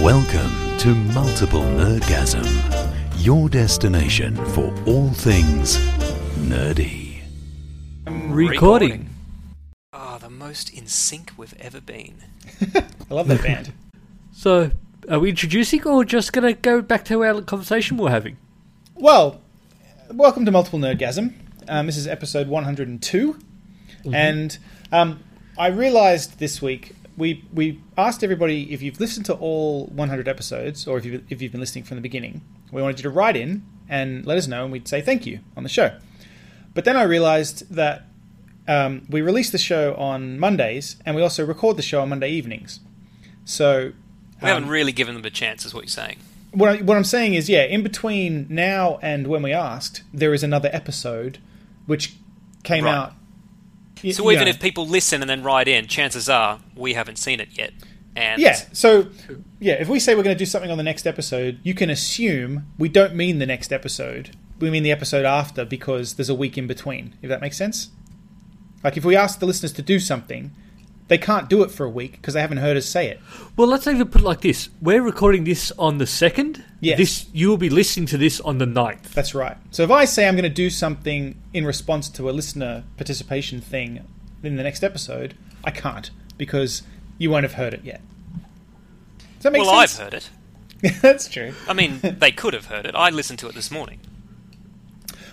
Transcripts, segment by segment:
Welcome to Multiple Nerdgasm, your destination for all things nerdy. Recording. Ah, the most in sync we've ever been. I love that band. So, are we introducing or just going to go back to our conversation we're having? Well, welcome to Multiple Nerdgasm. Um, this is episode 102. And um, I realized this week we we asked everybody if you've listened to all 100 episodes or if you've, if you've been listening from the beginning. We wanted you to write in and let us know, and we'd say thank you on the show. But then I realized that um, we release the show on Mondays, and we also record the show on Monday evenings. So We haven't really given them a chance, is what you're saying. what, I, what I'm saying is, yeah, in between now and when we asked, there is another episode which came Right. out. Y- So even know. if people listen and then write in, chances are we haven't seen it yet. And yeah, so yeah, if we say we're going to do something on the next episode, you can assume we don't mean the next episode. We mean the episode after because there's a week in between. If that makes sense. Like if we ask the listeners to do something, they can't do it for a week because they haven't heard us say it. Well, let's even put it like this: we're recording this on the second. Yes. This you will be listening to this on the 9th. That's right. So if I say I'm going to do something in response to a listener participation thing in the next episode, I can't because you won't have heard it yet. Does that make well, I've heard it. That's true. I mean, they could have heard it. I listened to it this morning.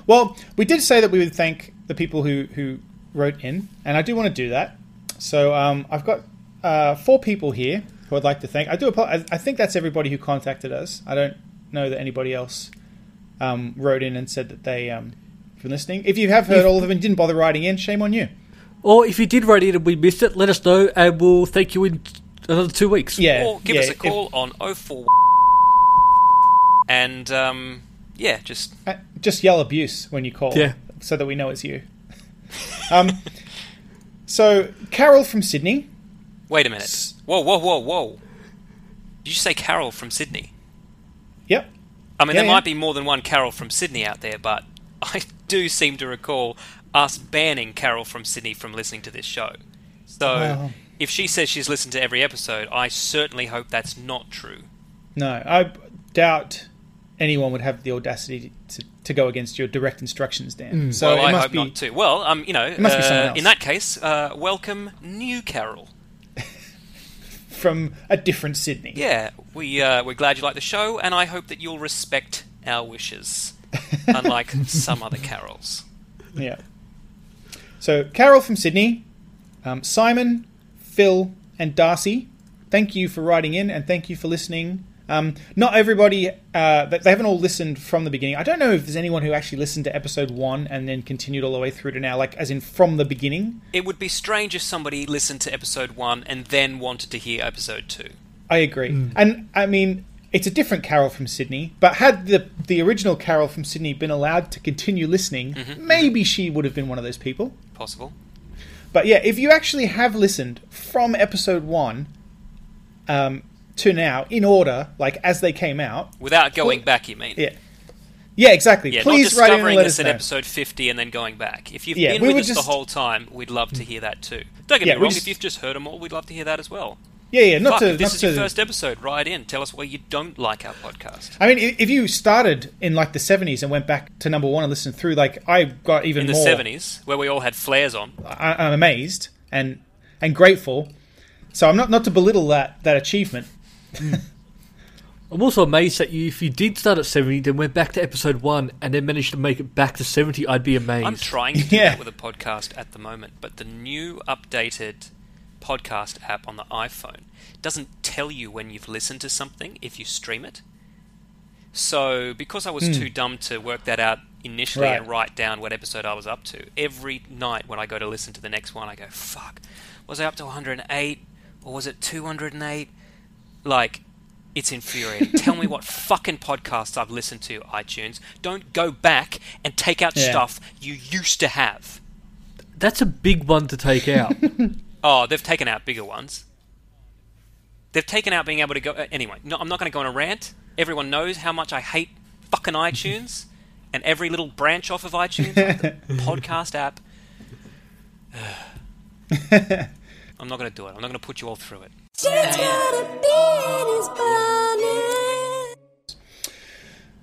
Well, we did say that we would thank the people who, who wrote in, and I do want to do that. So um, I've got uh, four people here who I'd like to thank. I do. I I think that's everybody who contacted us. I don't know that anybody else um, wrote in and said that they um, been listening. If you have heard all of them and didn't bother writing in, shame on you. Or if you did write in and we missed it, let us know, and we'll thank you in another two weeks. Yeah. or give yeah, us a if- call on 04 and um, yeah, just Uh, just yell abuse when you call, Yeah. so that we know it's you. um, so Carol from Sydney, wait a minute. Whoa, whoa, whoa, whoa! Did you say Carol from Sydney? yep, I mean, Yeah, there yeah. might be more than one Carol from Sydney out there, but I do seem to recall us banning Carol from Sydney from listening to this show. So, if she says she's listened to every episode, I certainly hope that's not true. no, I doubt anyone would have the audacity to, to go against your direct instructions, Dan. So well, it I must hope be not too. Well, um, you know, must uh, someone else. in that case, uh, welcome new Carol. from a different Sydney. Yeah, we uh, we're glad you like the show, and I hope that you'll respect our wishes, unlike some other Carols. Yeah. So Carol from Sydney, um, Simon, Phil, and Darcy. Thank you for writing in, and thank you for listening. Um, not everybody, uh, they they haven't all listened from the beginning. I don't know if there's anyone who actually listened to episode one and then continued all the way through to now, like as in from the beginning. It would be strange if somebody listened to episode one and then wanted to hear episode two. I agree. And I mean, it's a different Carol from Sydney, but had the the original Carol from Sydney been allowed to continue listening, maybe she would have been one of those people. Possible. But yeah, if you actually have listened from episode one um, to now in order, like as they came out, Without going back, you mean? yeah, yeah, exactly. Yeah, Please not write in and discovering let us us at know. episode 50 and then going back. If you've Yeah, been we with us the whole time, we'd love to hear that too. Don't get Yeah, me wrong, just- if you've just heard them all, we'd love to hear that as well. Yeah, yeah. Not Fuck, to. if this not is to, your first episode, write in. Tell us why you don't like our podcast. I mean, if you started in like the seventies and went back to number one and listened through, like I got even In the more. 70s, where we all had flares on. I, I'm amazed and and grateful. So I'm not not to belittle that that achievement. I'm also amazed that you, if you did start at 70, then went back to episode 1 and then managed to make it back to 70, I'd be amazed. I'm trying to do Yeah. that with a podcast at the moment, but the new updated podcast app on the iPhone doesn't tell you when you've listened to something if you stream it. So, because I was hmm. too dumb to work that out initially. Right. and write down what episode I was up to, every night when I go to listen to the next one, I go, fuck, was I up to 108 or was it 208? Like, it's infuriating. Tell me what fucking podcasts I've listened to, iTunes. Don't go back and take out Yeah. stuff you used to have. That's a big one to take out. Oh, they've taken out bigger ones. They've taken out being able to go. Uh, anyway, no, I'm not going to go on a rant. Everyone knows how much I hate fucking iTunes and every little branch off of iTunes, like the podcast app. I'm not going to do it. I'm not going to put you all through it. She's got a bee in his.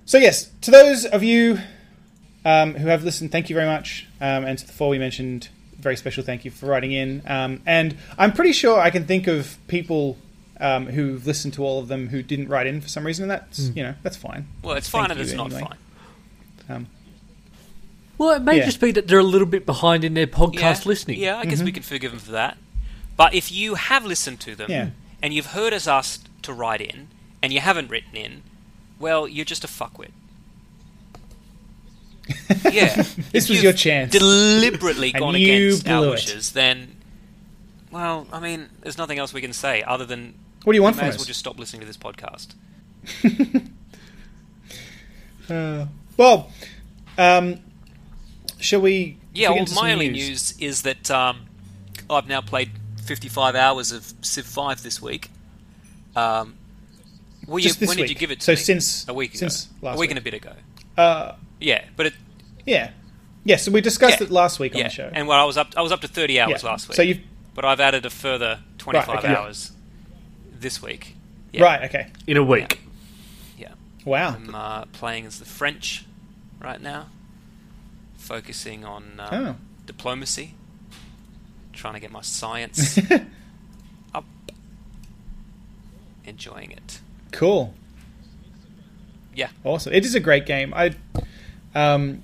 So yes, to those of you um, who have listened, thank you very much. Um, and to the four we mentioned, very special thank you for writing in. Um, and I'm pretty sure I can think of people um, who've listened to all of them who didn't write in for some reason, and that's you know that's fine. Well, it's fine and you it's not fine. Um, Well, it may Yeah. just be that they're a little bit behind in their podcast yeah, listening. Yeah, I guess we can forgive them for that. But if you have listened to them Yeah. and you've heard us asked to write in and you haven't written in, well, you're just a fuckwit. Yeah. This was your chance. Deliberately gone against our blew it. wishes, then, well, I mean, there's nothing else we can say other than What do you want from as us? well just stop listening to this podcast. Uh, well, um, shall we? Yeah, well, get into some my only news is that um, I've now played 55 hours of Civ 5 this week. Um, well, you, this when did you give it to So me? since- a week since ago, last a week week. and a bit ago. Uh, Yeah, but it, yeah, yeah. So we discussed Yeah. it last week on yeah, the show. and well, I was up I was up to 30 hours Yeah. last week. So you've but I've added a further 25 okay. hours this week. Yeah, right. Okay. In a week. Yeah, Wow. I'm uh, playing as the French right now, focusing on um, Oh. diplomacy, trying to get my science up, enjoying it. Cool. Yeah. Awesome. It is a great game. I, um,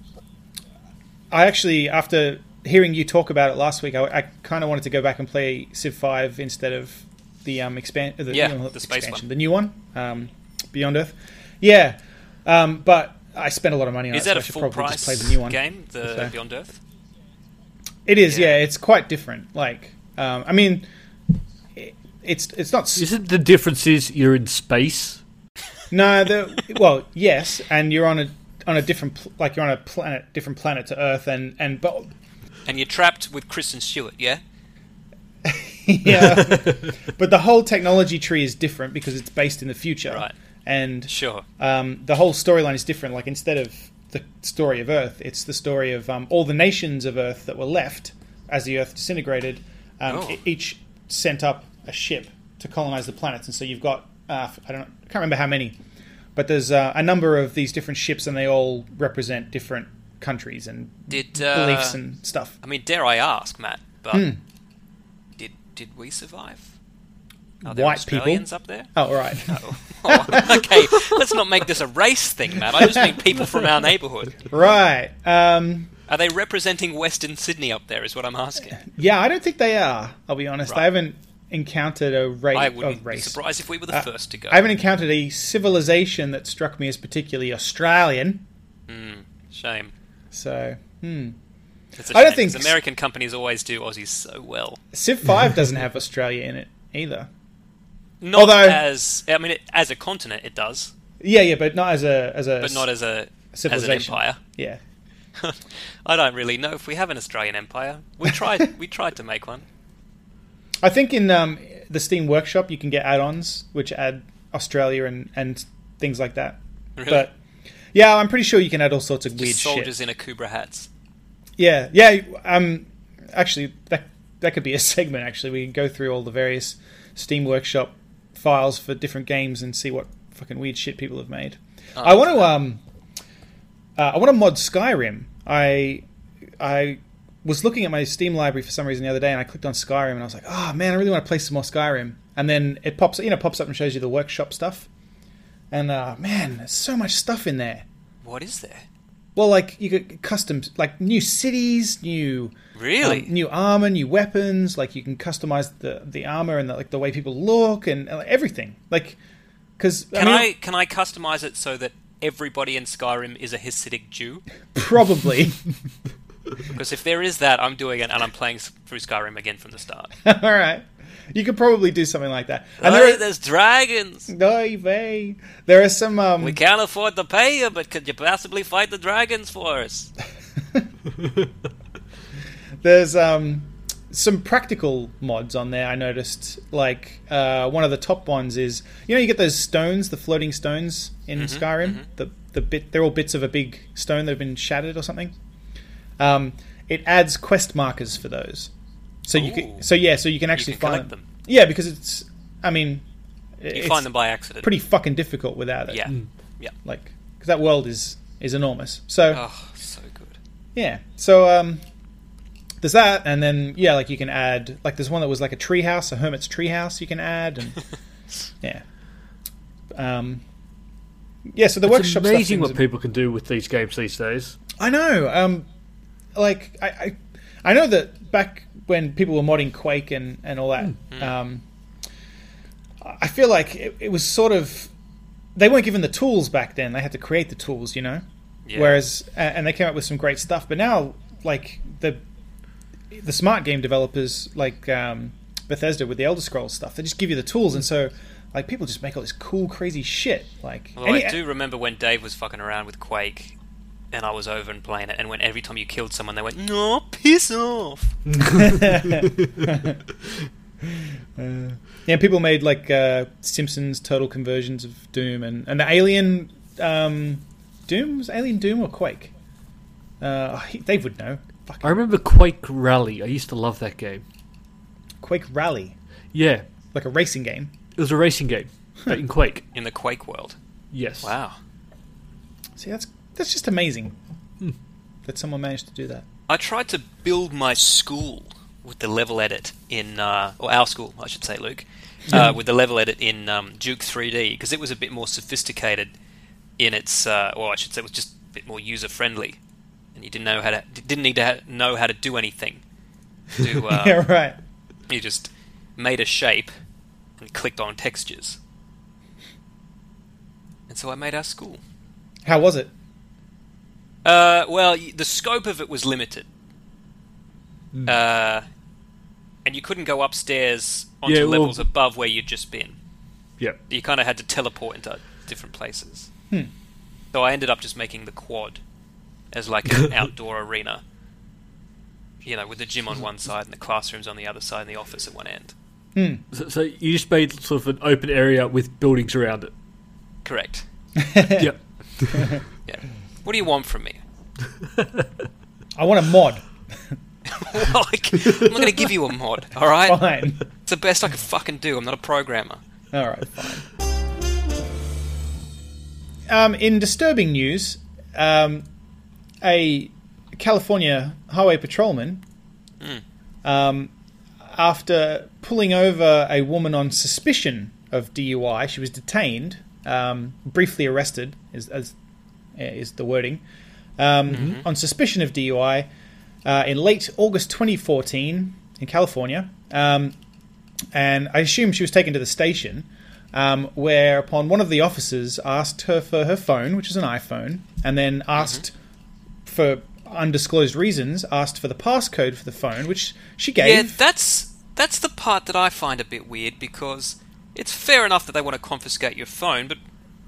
I actually after hearing you talk about it last week, I, I kind of wanted to go back and play Civ Five instead of the um expand the, Yeah, you know, the space expansion, the new one, um, Beyond Earth. Yeah, um, but I spent a lot of money on Is it, that so a I should full price play the new one. game, the So- Beyond Earth? It is. Yeah. Yeah, it's quite different. Like, um, I mean, it, it's it's not. Isn't the difference is you're in space? No, the well, yes, and you're on a on a different pl- like you're on a planet, different planet to Earth, and and but And you're trapped with Kristen Stewart, yeah? yeah, but the whole technology tree is different because it's based in the future, Right. And Sure. um, the whole storyline is different. Like instead of the story of Earth, it's the story of um, all the nations of Earth that were left as the Earth disintegrated. Um, Oh. e- Each sent up a ship to colonize the planets, and so you've got uh, I don't I can't remember how many, but there's uh, a number of these different ships, and they all represent different countries and Did uh, beliefs and stuff. I mean, dare I ask, Matt? But Hmm. did did we survive? Are there White people? Australians up there? Oh right. Oh. Oh, okay, let's not make this a race thing, Matt. I just mean people from our neighbourhood. Right. Um, Are they representing Western Sydney up there? Is what I'm asking. yeah, I don't think they are. I'll be honest. I haven't encountered a race. I wouldn't be race. surprised if we were the Uh, first to go. I haven't encountered a civilization that struck me as particularly Australian. Mm, shame. So, hmm. It's a I don't think- American companies always do Aussies so well. Civ Five doesn't have Australia in it either. Not Although- as I mean, it, as a continent, it does, Yeah, yeah, but not as a as a but not as a as an civilization. empire. yeah. I don't really know if we have an Australian empire. We tried. we tried to make one. I think in um, the Steam Workshop you can get add-ons which add Australia and and things like that. Really? But yeah, I'm pretty sure you can add all sorts of Just weird soldiers shit. in Akubra hats. Yeah, yeah. Um, actually, that that could be a segment. Actually, we can go through all the various Steam Workshop files for different games and see what fucking weird shit people have made. Oh, I want to um, uh, I want to mod Skyrim. I I was looking at my Steam library for some reason the other day, and I clicked on Skyrim, and I was like, oh man, I really want to play some more Skyrim. And then it pops, you know, pops up and shows you the workshop stuff. And uh, man, there's so much stuff in there. What is there? Well, like you could custom like new cities, new Really? um, new armor, new weapons. Like you can customize the the armor and the, like the way people look and uh, everything. Like because Can I, I, can I customize it so that everybody in Skyrim is a Hasidic Jew? probably Because if there is that, I'm doing it and I'm playing through Skyrim again from the start. all right. You could probably do something like that. And Hey, there are, there's dragons. No vey. there are some um, We can't afford to pay you, but could you possibly fight the dragons for us? There's um, some practical mods on there. I noticed, like uh, one of the top ones is you know you get those stones, the floating stones in Mm-hmm, Skyrim. The the bit they're all bits of a big stone that have been shattered or something. Um, it adds quest markers for those, so you can so yeah, so you can actually can find collect them. Yeah, because it's I mean You it's find them by accident. pretty fucking difficult without it. Yeah. Yeah. like because that world is is enormous. So Oh, so good. yeah, so um, there's that, and then yeah, like you can add like there's one that was like a treehouse, a hermit's treehouse you can add, and yeah, um, yeah. So the It's workshop amazing seems what people can do with these games these days. I know. Um, like I, I, I know that back when people were modding Quake and, and all that, um, I feel like it, it was sort of they weren't given the tools back then. They had to create the tools, you know. Yeah. Whereas and they came up with some great stuff. But now, like the the smart game developers, like um, Bethesda with the Elder Scrolls stuff, they just give you the tools, and so like people just make all this cool, crazy shit. Like Well, any- I do remember when Dave was fucking around with Quake, and I was over and playing it, and when every time you killed someone, they went, "No, piss off." Yeah, people made like uh, Simpsons total conversions of Doom and and the Alien um, Doom was Alien Doom or Quake. Uh, he- Dave would know. Fucking I remember Quake Rally. I used to love that game. Quake Rally, Yeah, like a racing game. it was a racing game, but in Quake. In the Quake world. Yes. Wow. See, that's that's just amazing that someone managed to do that. I tried to build my school with the level edit in, uh, or our school, I should say, Luke, uh, with the level edit in um, Duke 3D because it was a bit more sophisticated in its, uh, or I should say, it was just a bit more user friendly, and you didn't know how to, didn't need to ha- know how to do anything. To, uh, yeah, right. You just made a shape and clicked on textures, and so I made our school. How was it? Uh, well, the scope of it was limited. Uh, and you couldn't go upstairs onto Yeah, well- levels above where you'd just been. Yep. You kind of had to teleport into different places. Hmm. So I ended up just making the quad as like an outdoor arena. You know, with the gym on one side and the classrooms on the other side and the office at one end. Hmm. So, so you just made sort of an open area with buildings around it. Correct. yep. Yeah. What do you want from me? I want a mod. well, like, I'm not going to give you a mod, alright? Fine. It's the best I can fucking do. I'm not a programmer. All right, fine. Um, in disturbing news, um, a California highway patrolman, um, after pulling over a woman on suspicion of DUI, she was detained, um, briefly arrested, is, as, is the wording, um, on suspicion of DUI uh, in late August 2014 in California. Um, and I assume she was taken to the station, um, whereupon one of the officers asked her for her phone, which is an iPhone, and then asked for undisclosed reasons, asked for the passcode for the phone, which she gave. Yeah, that's that's the part that I find a bit weird because it's fair enough that they want to confiscate your phone, but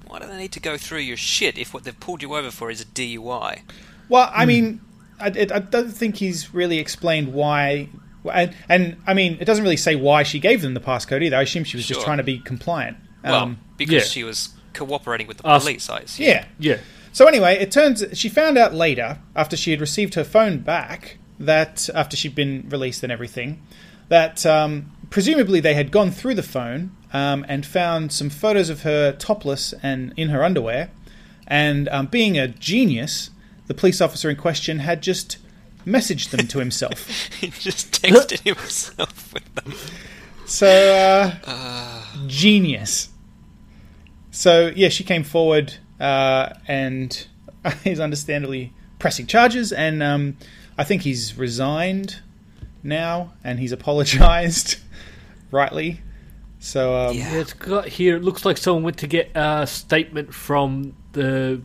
why do they need to go through your shit if what they've pulled you over for is a DUI? Well, I mean, I, I don't think he's really explained why. And, and I mean, it doesn't really say why she gave them the passcode either. I assume she was just trying to be compliant. Well, Um, because yeah. she was cooperating with the Us- police, I assume. yeah. Yeah. So anyway, it turns she found out later after she had received her phone back that after she'd been released and everything that um, presumably they had gone through the phone um, and found some photos of her topless and in her underwear. And um, being a genius, the police officer in question had just messaged them to himself. he just texted himself with them. So, uh, genius. So, yeah, she came forward uh, and he's understandably pressing charges, and um, I think he's resigned now, and he's apologized, rightly. So, um, Yeah. Yeah, it's got here. It looks like someone went to get a statement from the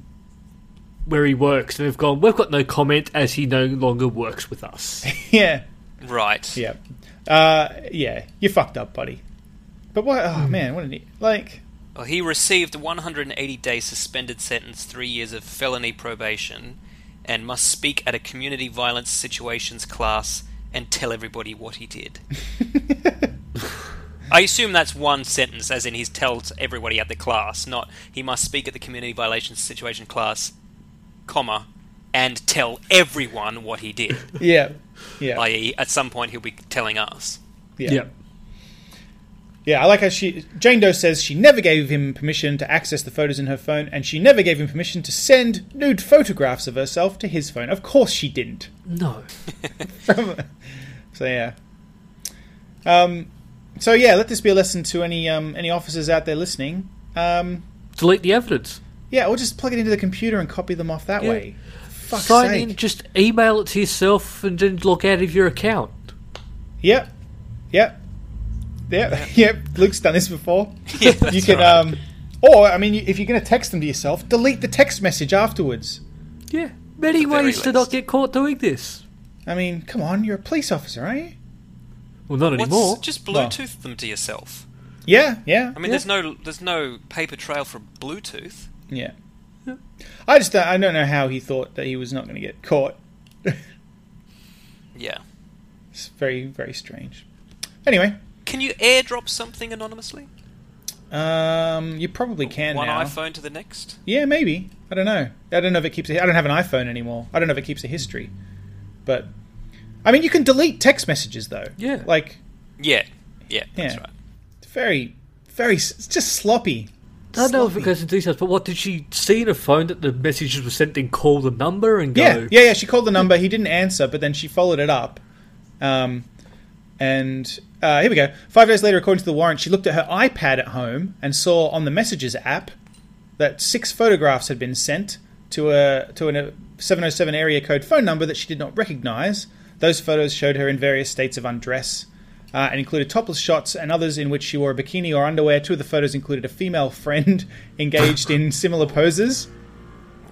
where he works, and they've gone. We've got no comment as he no longer works with us. yeah, Right. yeah, uh, yeah. You fucked up, buddy. But what? Oh man, what an like. Well, he received a 180 day suspended sentence, three years of felony probation, and must speak at a community violence situations class and tell everybody what he did. I assume that's one sentence, as in he tells everybody at the class, not he must speak at the community violations situation class, comma, and tell everyone what he did. Yeah, yeah, I.e., at some point he'll be telling us. yeah. Yeah. Yeah, I like how she Jane Doe says she never gave him permission to access the photos in her phone, and she never gave him permission to send nude photographs of herself to his phone. Of course, she didn't. No. so yeah. Um, so yeah, let this be a lesson to any um, any officers out there listening. Um, Delete the evidence. yeah, or just plug it into the computer and copy them off that Yeah. way. Fuck's Sign sake. in, just email it to yourself and then log out of your account. Yep. Yep. Yep. Yep. Luke's done this before. Yeah, you can, right. um, or I mean, if you're going to text them to yourself, delete the text message afterwards. Yeah. Many the very ways to not get caught doing this. I mean, come on, you're a police officer, aren't you? Well, not What's- anymore. Just Well. Bluetooth them to yourself. Yeah. Yeah. I mean, there's no there's no paper trail for Bluetooth. Yeah. I just don't, I don't know how he thought that he was not going to get caught. Yeah. It's very very strange. Anyway, Can you airdrop something anonymously? um, you probably can One now. iPhone to the next. Yeah, maybe. I don't know. I don't know if it keeps. A, I don't have an iPhone anymore. I don't know if it keeps a history. But I mean, you can delete text messages though. Yeah. Like Yeah. Yeah. That's Yeah. right. it's very, very. It's just sloppy. I don't know if it goes into details, but what did she see in her phone that the messages were sent and call the number and go? Yeah, yeah, yeah. She called the number. He didn't answer, but then she followed it up. Um, and uh, here we go. Five days later, according to the warrant, she looked at her iPad at home and saw on the Messages app that six photographs had been sent to a to a 707 area code phone number that she did not recognize. Those photos showed her in various states of undress. Uh, and included topless shots and others in which she wore a bikini or underwear. Two of the photos included a female friend engaged in similar poses.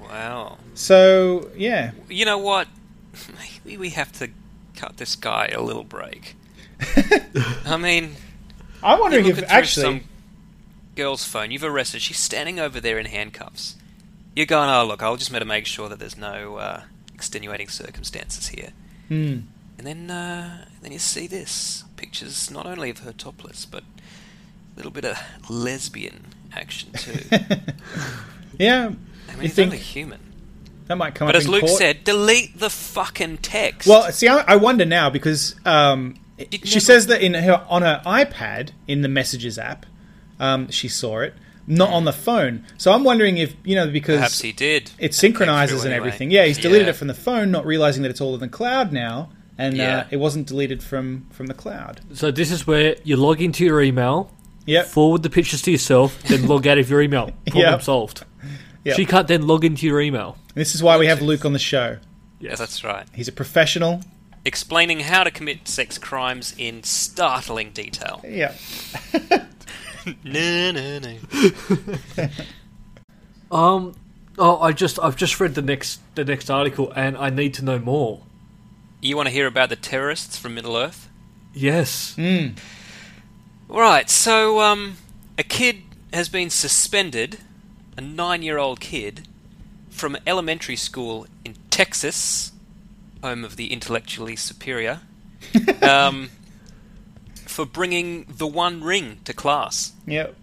Wow. So, yeah, You know what? Maybe we have to cut this guy a little break. I mean, I'm wondering if actually, some girl's phone. You've arrested. She's standing over there in handcuffs. You're going, oh look, I'll just better make sure that there's no uh, extenuating circumstances here. Hmm. And then, uh, then you see this pictures not only of her topless, but a little bit of lesbian action too. yeah, I mean, you think only human. that might come But up But as Luke court? said, delete the fucking text. Well, see, I, I wonder now because um, she never- says that in her on her iPad in the Messages app, um, she saw it, not on the phone. So I'm wondering if you know because perhaps he did. it synchronizes through and anyway. everything. Yeah, he's deleted Yeah. it from the phone, not realizing that it's all in the cloud now, and Yeah. uh, it wasn't deleted from from the cloud. So this is where you log into your email, Yep. forward the pictures to yourself, then log out of your email. Problem Yep. solved. Yep. She can't then log into your email. This is why we have Luke on the show. Yeah, that's right. He's a professional. Explaining how to commit sex crimes in startling detail. Yeah. no, no, no. Um. Oh, I just I've just read the next the next article and I need to know more. You want to hear about the terrorists from Middle Earth? Yes. Mm. Right, so um, a kid has been suspended, a nine year old kid, from elementary school in Texas, home of the intellectually superior, um, for bringing the One Ring to class. Yep.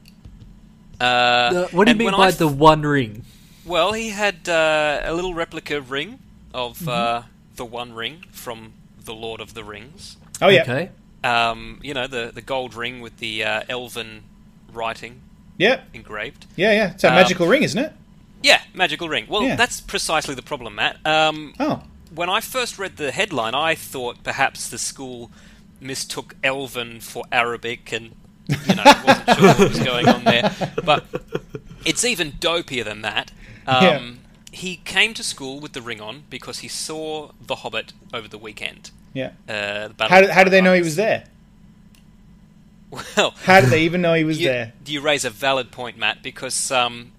Uh, Uh, what do you mean by I the One Ring? Well, he had uh, a little replica ring of Mm-hmm. uh, the One Ring from The Lord of the Rings. Oh yeah. Okay. Um, you know, the, the gold ring with the uh, elven writing Yeah. engraved. Yeah. Yeah. It's a Um, magical ring, isn't it? Yeah, magical ring. Well, Yeah. that's precisely the problem, Matt. Um, Oh. When I first read the headline, I thought perhaps the school mistook Elven for Arabic and, you know, wasn't sure what was going on there. But it's even dopier than that. Um, Yeah. He came to school with the ring on because he saw The Hobbit over the weekend. Yeah. Uh, the How did, how did they know he was there? Well, How did they even know he was you, there? you raise a valid point, Matt, because um,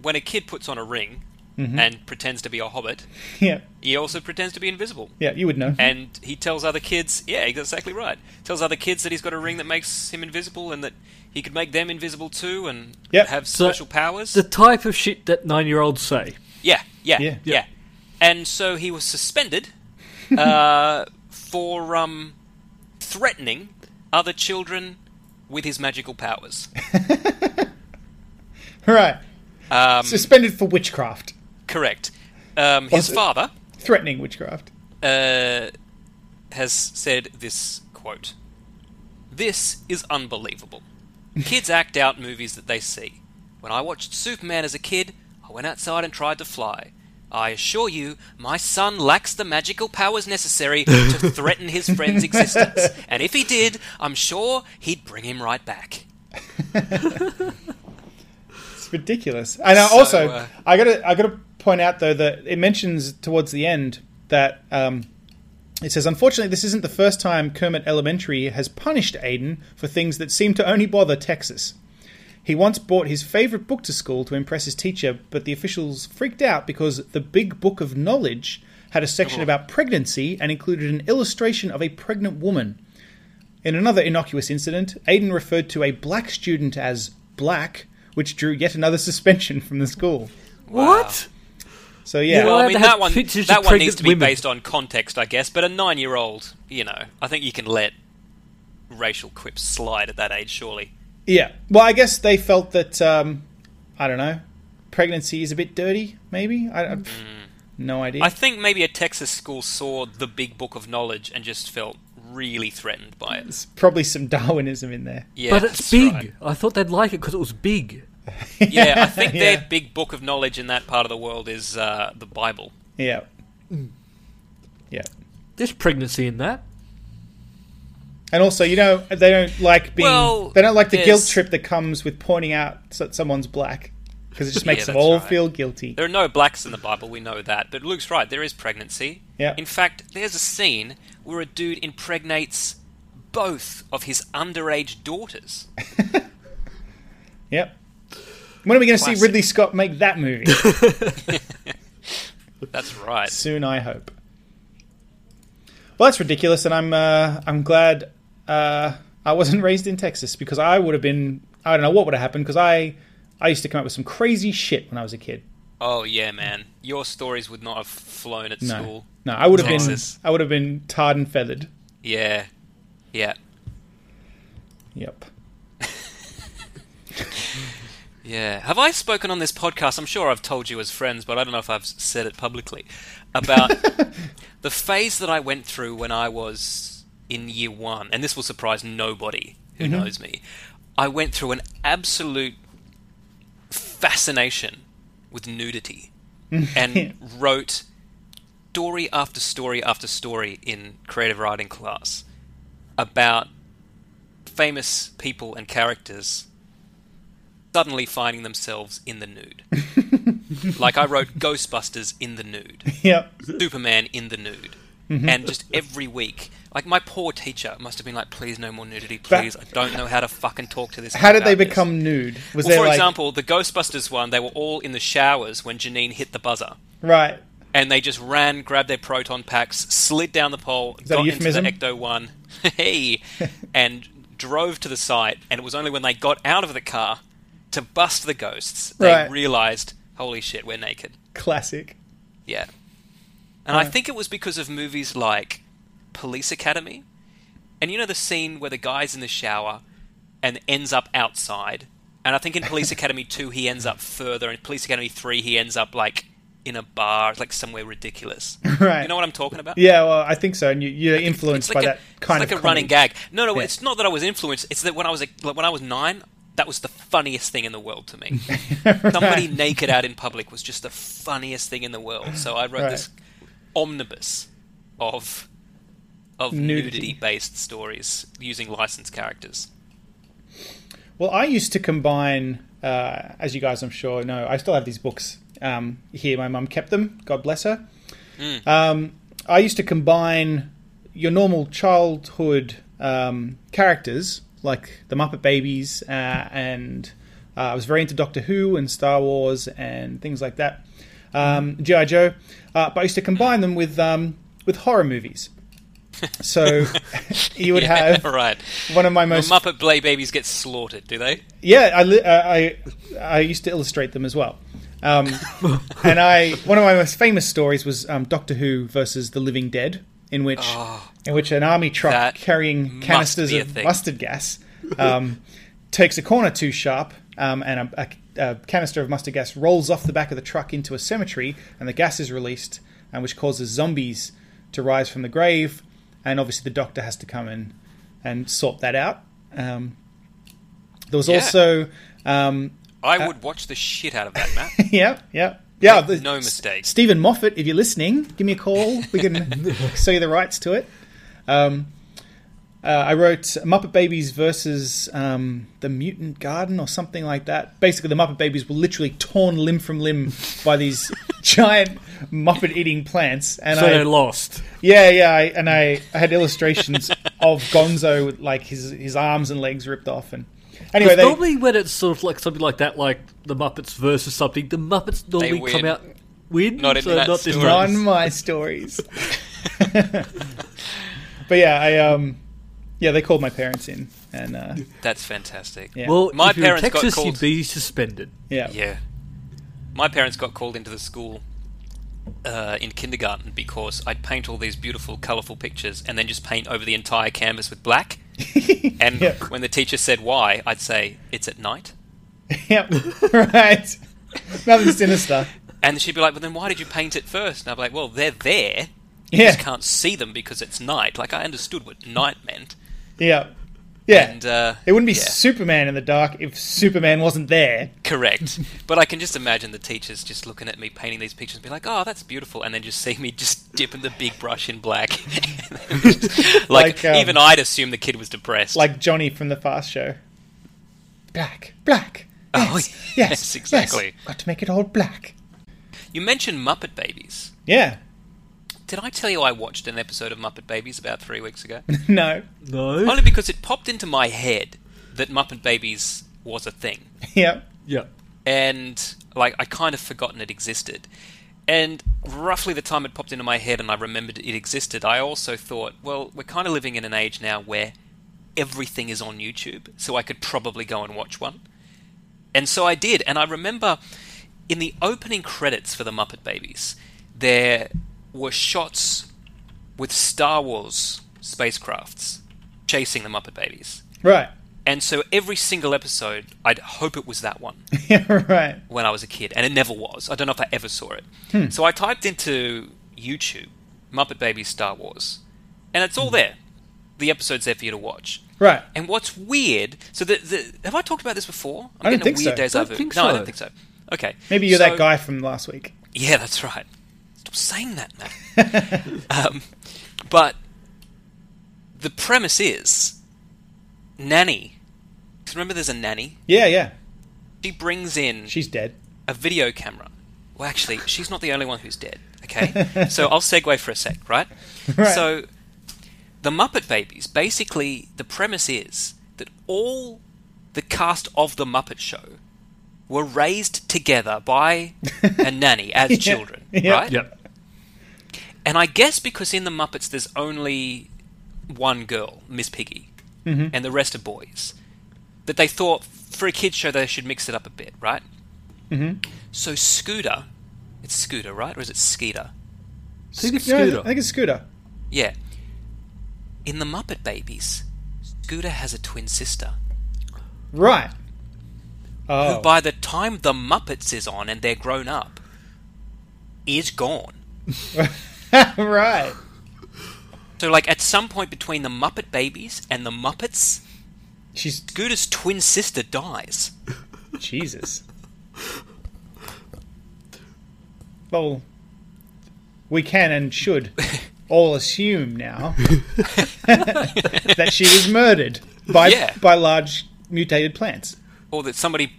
when a kid puts on a ring Mm-hmm. and pretends to be a hobbit, Yeah. he also pretends to be invisible. Yeah. You would know. And he tells other kids, yeah, exactly right. Tells other kids that he's got a ring that makes him invisible and that he could make them invisible too and Yep. have So- special powers. The type of shit that nine year olds say. yeah, yeah, Yeah. yeah, And so he was suspended uh, for um, threatening other children with his magical powers. right. Um, Suspended for witchcraft. Correct. Um, his father Threatening witchcraft. uh, has said this quote This is unbelievable. Kids act out movies that they see. When I watched Superman as a kid, I went outside and tried to fly. I assure you, my son lacks the magical powers necessary to threaten his friend's existence. And if he did, I'm sure he'd bring him right back. It's ridiculous. And So, also, uh, I gotta, I gotta point out though that it mentions towards the end that um, it says, unfortunately, this isn't the first time Kermit Elementary has punished Aiden for things that seem to only bother Texas. He once brought his favorite book to school to impress his teacher, but the officials freaked out because the Big Book of Knowledge had a section Oh. about pregnancy and included an illustration of a pregnant woman. In another innocuous incident, Aiden referred to a black student as black, which drew yet another suspension from the school. What? So yeah, Well, Well, I mean, that one that one needs to be women. based on context, I guess. But a nine-year-old, you know, I think you can let racial quips slide at that age, surely. yeah. Well, I guess they felt that um, I don't know, pregnancy is a bit dirty. Maybe I, I no idea. I think maybe a Texas school saw the big book of knowledge and just felt really threatened by it. There's probably some Darwinism in there. Yeah, but it's big. right. I thought they'd like it because it was big. Yeah, I think Yeah. their big book of knowledge in that part of the world is uh, the Bible. Yeah, yeah. There's pregnancy in that. And also, you know, they don't like being. Well, they don't like the guilt trip that comes with pointing out that someone's black because it just makes Yeah, them that's all right. feel guilty. There are no blacks in the Bible, we know that. But Luke's right, there is pregnancy. Yeah. In fact, there's a scene where a dude impregnates both of his underage daughters. Yep. When are we going to see Ridley Scott make that movie? That's right. Soon, I hope. Well, that's ridiculous, and I'm uh, I'm glad uh, I wasn't raised in Texas because I would have been. I don't know what would have happened because I I used to come up with some crazy shit when I was a kid. Oh yeah, man. Your stories would not have flown at No, school. no, I would have Texas. been I would have been tarred and feathered. Yeah. Yeah. Yep. Yeah. Have I spoken on this podcast? I'm sure I've told you as friends, but I don't know if I've said it publicly. About the phase that I went through when I was in year one, and this will surprise nobody who mm-hmm. knows me. I went through an absolute fascination with nudity and wrote story after story after story in creative writing class about famous people and characters suddenly finding themselves in the nude. like I wrote Ghostbusters in the nude, Yep. Superman in the nude. Mm-hmm. And just every week, like my poor teacher must have been like, "Please, no more nudity, please. I don't know how to fucking talk to this." How did they about this." become nude? Was Well, there for like example, the Ghostbusters one, they were all in the showers when Janine hit the buzzer, right? and they just ran, grabbed their proton packs, slid down the pole, got into the? Ecto One, hey, and drove to the site. And it was only when they got out of the car to bust the ghosts they Right. realized, holy shit, we're naked. Classic. Yeah. And I think it was because of movies like Police Academy. And you know the scene where the guy's in the shower and ends up outside? And I think in Police Academy 2 he ends up further. In Police Academy 3 he ends up like in a bar, like somewhere ridiculous. Right. You know what I'm talking about? Yeah, well, I think so. And you, you're influenced like by a, that kind it's like of a running gag. No, no, Yeah. it's not that I was influenced. It's that when I was a, like, when I was nine, that was the funniest thing in the world to me. Somebody naked out in public was just the funniest thing in the world. So I wrote Right. this omnibus of of Nudity. nudity based stories using licensed characters. Well, I used to combine, uh, as you guys I'm sure know, I still have these books um, here. My mum kept them. God bless her. Mm. Um, I used to combine your normal childhood um, characters, like the Muppet Babies, uh, and uh, I was very into Doctor Who and Star Wars and things like that. Um, GI Joe, uh, but I used to combine them with um, with horror movies. So you would Yeah, have right. one of my The most Muppet Blay babies get slaughtered, do they? yeah, I, li- uh, I I used to illustrate them as well. Um, and I one of my most famous stories was um, Doctor Who versus the Living Dead, in which Oh, in which an army truck carrying canisters of thing. mustard gas um, takes a corner too sharp, um, and a, a, a canister of mustard gas rolls off the back of the truck into a cemetery, and the gas is released, and which causes zombies to rise from the grave, and obviously the doctor has to come and and sort that out. Um, there was Yeah. also, um, I would watch the shit out of that, Matt. yeah, yeah, yeah. Make the- no mistake. Steven Moffat, if you're listening, give me a call. We can sell you the rights to it. Um, uh, I wrote Muppet Babies versus um, the Mutant Garden or something like that. Basically, the Muppet Babies were literally torn limb from limb by these giant Muppet-eating plants, and So I they lost. yeah, yeah, I, and I, I had illustrations of Gonzo with like his his arms and legs ripped off, and anyway, they, normally when it's sort of like something like that, like the Muppets versus something, the Muppets normally come out win. Not in so that not this story. time. on my stories. but yeah, I um, yeah, they called my parents in, and uh, That's fantastic. Yeah. Well, My if you're in parents got called- you'd be suspended. yeah, Yeah. My parents got called into the school uh, in kindergarten because I'd paint all these beautiful, colourful pictures and then just paint over the entire canvas with black. And Yeah. when the teacher said why, I'd say, it's at night. yep, right. Nothing sinister. And she'd be like, but then why did you paint it first? And I'd be like, well, they're there. You Yeah, just can't see them because it's night. Like, I understood what night meant. yeah, yeah. And, uh, it wouldn't be yeah. Superman in the dark if Superman wasn't there. Correct. but I can just imagine the teachers just looking at me painting these pictures and be like, oh, that's beautiful. And then just see me just dipping the big brush in black. like, Like, um, even I'd assume the kid was depressed. Like Johnny from the Fast Show. Black, black. Oh, Yes, yes, yes, exactly. yes. Got to make it all black. you mentioned Muppet Babies. Yeah. Did I tell you I watched an episode of Muppet Babies about three weeks ago? no. No. Only because it popped into my head that Muppet Babies was a thing. Yep. Yeah. and like I kind of forgotten it existed. And roughly the time it popped into my head and I remembered it existed, I also thought, well, we're kind of living in an age now where everything is on YouTube, so I could probably go and watch one. And so I did, and I remember in the opening credits for the Muppet Babies, there were shots with Star Wars spacecrafts chasing the Muppet Babies. Right. And so every single episode, I'd hope it was that one right. when I was a kid, and it never was. I don't know if I ever saw it. Hmm. So I typed into YouTube Muppet Babies Star Wars, and it's all hmm. there. The episode's there for you to watch. Right. And what's weird? So the, the have I talked about this before? I'm I don't getting think a weird so. deja Don't vu. think no, I don't think so. Okay. Maybe you're So- that guy from last week. Yeah, that's right. Stop saying that, Matt. um, but the premise is Nanny. Remember, there's a nanny. Yeah, yeah. She brings in She's dead. a video camera. Well, actually, she's not the only one who's dead. Okay, so I'll segue for a sec, right? Right. So, the Muppet Babies. Basically, the premise is that all the cast of the Muppet Show were raised together by a nanny as children, Yeah. right? Yeah. And I guess because in the Muppets there's only one girl, Miss Piggy, and the rest are boys, that they thought for a kids show they should mix it up a bit, right? Mm-hmm. So Scooter, it's Scooter, right, or is it Skeeter? I think it's No, Scooter. I think it's Scooter. Yeah. In the Muppet Babies, Scooter has a twin sister Right. Oh. who, by the time the Muppets is on and they're grown up, is gone. right. So, like, at some point between the Muppet Babies and the Muppets, She's Scooter's twin sister dies. Jesus. Well, we can and should all assume now that she was murdered by Yeah. by large mutated plants. Or that somebody.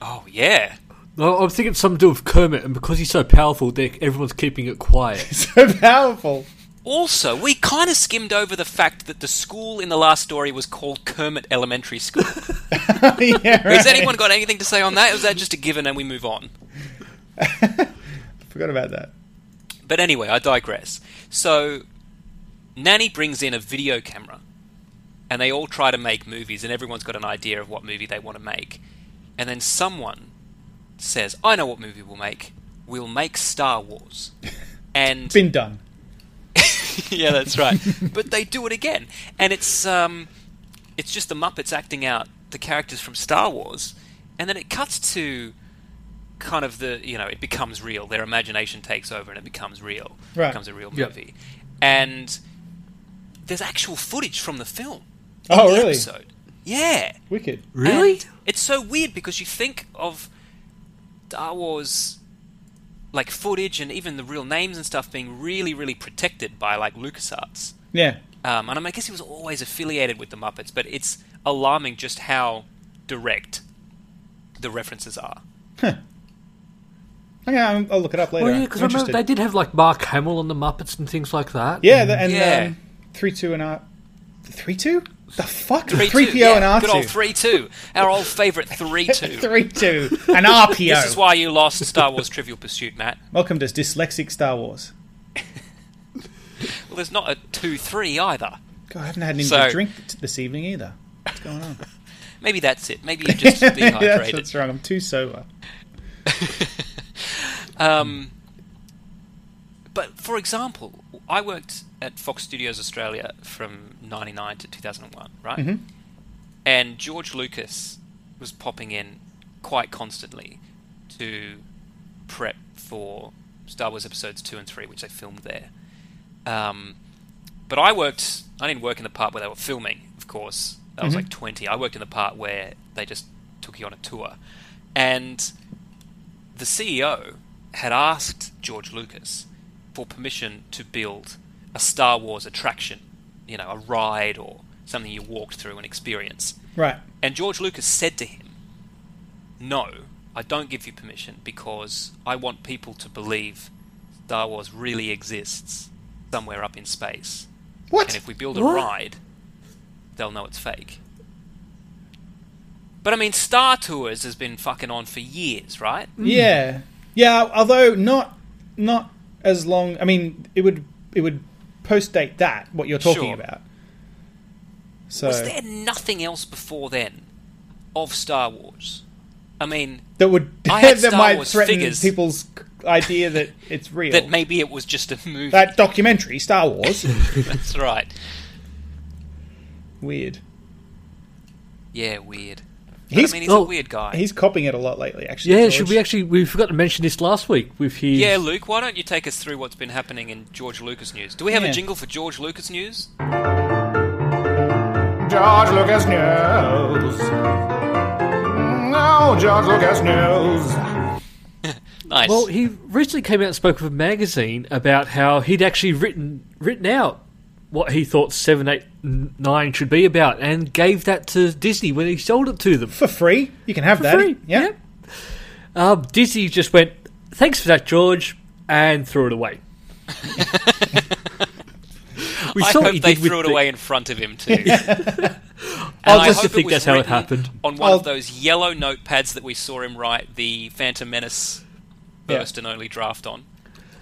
Oh, yeah. No, I'm thinking something to do with Kermit, and because he's so powerful, they- everyone's keeping it quiet. So powerful. Also, we kind of skimmed over the fact that the school in the last story was called Kermit Elementary School. yeah, right. Has anyone got anything to say on that? Or is that just a given and we move on? Forgot about that. But anyway, I digress. So, Nanny brings in a video camera, and they all try to make movies, and everyone's got an idea of what movie they want to make. And then someone says, I know what movie we'll make. We'll make Star Wars. And it's Been done. yeah, that's right. but they do it again, and it's um, it's just the Muppets acting out the characters from Star Wars, and then it cuts to kind of the you know it becomes real. Their imagination takes over, and it becomes real. Right. It becomes a real Yep. movie, and there's actual footage from the film. Oh, the really? Episode. Yeah. Wicked. Really? And it's so weird because you think of Star Wars like footage and even the real names and stuff being really, really protected by like LucasArts. Yeah. Um, and I, mean, I guess he was always affiliated with the Muppets, but it's alarming just how direct the references are. Okay, I'll I'll look it up later. Well, yeah, because remember they did have like Mark Hamill on the Muppets and things like that. Yeah, the, and Yeah. Um, three two and R. Three two. The fuck. Three Three two, PO yeah, and R good old three two, our old favourite three two. Three two. An RPO. This is why you lost Star Wars Trivial Pursuit, Matt. Welcome to dyslexic Star Wars. Well, there's not a two three either. God, I haven't had any So- drink this evening either. What's going on? Maybe that's it. Maybe you're just that's dehydrated. what's wrong. I'm too sober. Um, but for example, I worked at Fox Studios Australia from '99 to 2001, right? Mhm. And George Lucas was popping in quite constantly to prep for Star Wars episodes two and three, which they filmed there. Um, but I worked. I didn't work in the part where they were filming, of course. I was Mhm. like 20. I worked in the part where they just took you on a tour, and the CEO had asked George Lucas for permission to build a Star Wars attraction, you know, a ride or something you walked through and experience. Right. And George Lucas said to him, No, I don't give you permission because I want people to believe Star Wars really exists somewhere up in space. What? And if we build a What? ride, they'll know it's fake. But I mean, Star Tours has been fucking on for years, right? Mm. Yeah. Yeah. Although not not as long. I mean, it would it would post date that what you're talking Sure. about. So Was there nothing else before then of Star Wars? I mean, that would I had that Star might Wars threaten figures. people's idea that it's real. that maybe it was just a movie. that documentary, Star Wars. That's right. Weird. Yeah, weird. But He's- I mean, he's oh, a weird guy. He's copying it a lot lately, actually. Yeah, George. should we actually? We forgot to mention this last week with his. Yeah, Luke, why don't you take us through what's been happening in George Lucas news? Do we have Yeah. a jingle for George Lucas news? George Lucas News. No, George Lucas News. Nice. Well, he recently came out and spoke with a magazine about how he'd actually written written out what he thought seven, eight, n- nine should be about, and gave that to Disney when he sold it to them for free. You can have for that. free. Yeah. Yep. Um, Disney just went, "Thanks for that, George," and threw it away. we I saw hope he they threw it the- away in front of him too. I'll I just hope think that's how it happened. On one I'll- of those yellow notepads that we saw him write the Phantom Menace Yeah. first and only draft on.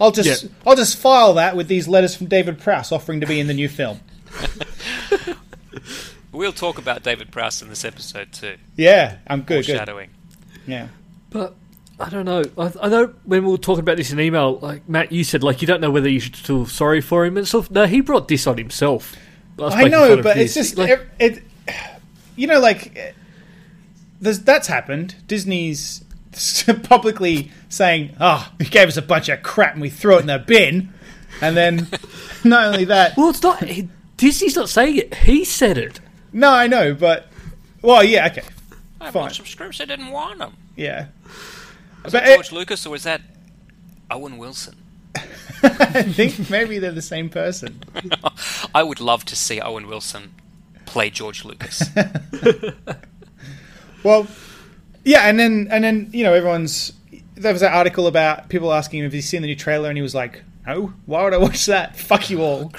I'll just Yeah. I'll just file that with these letters from David Prowse offering to be in the new film. We'll talk about David Prowse in this episode too. Yeah, I'm good. Good. Foreshadowing. Yeah. But I don't know. I, I know when we were talking about this in email, like Matt, you said like you don't know whether you should feel sorry for him and stuff. No, he brought this on himself. was I know, but it's this. just like, it, it. You know, like eh, there's that's happened. Disney's publicly saying, ah, "Oh, he gave us a bunch of crap and we threw it in the bin," and then not only that. well, it's not. He, Disney's not saying it. He said it. No, I know, but well, yeah, okay, I Fine. bought some scripts I didn't want them. yeah. Was But that it- George Lucas or was that Owen Wilson? I think maybe they're the same person. I would love to see Owen Wilson play George Lucas. Well, yeah, and then and then you know everyone's there was that article about people asking him if he's seen the new trailer, and he was like, "No, why would I watch that? Fuck you all."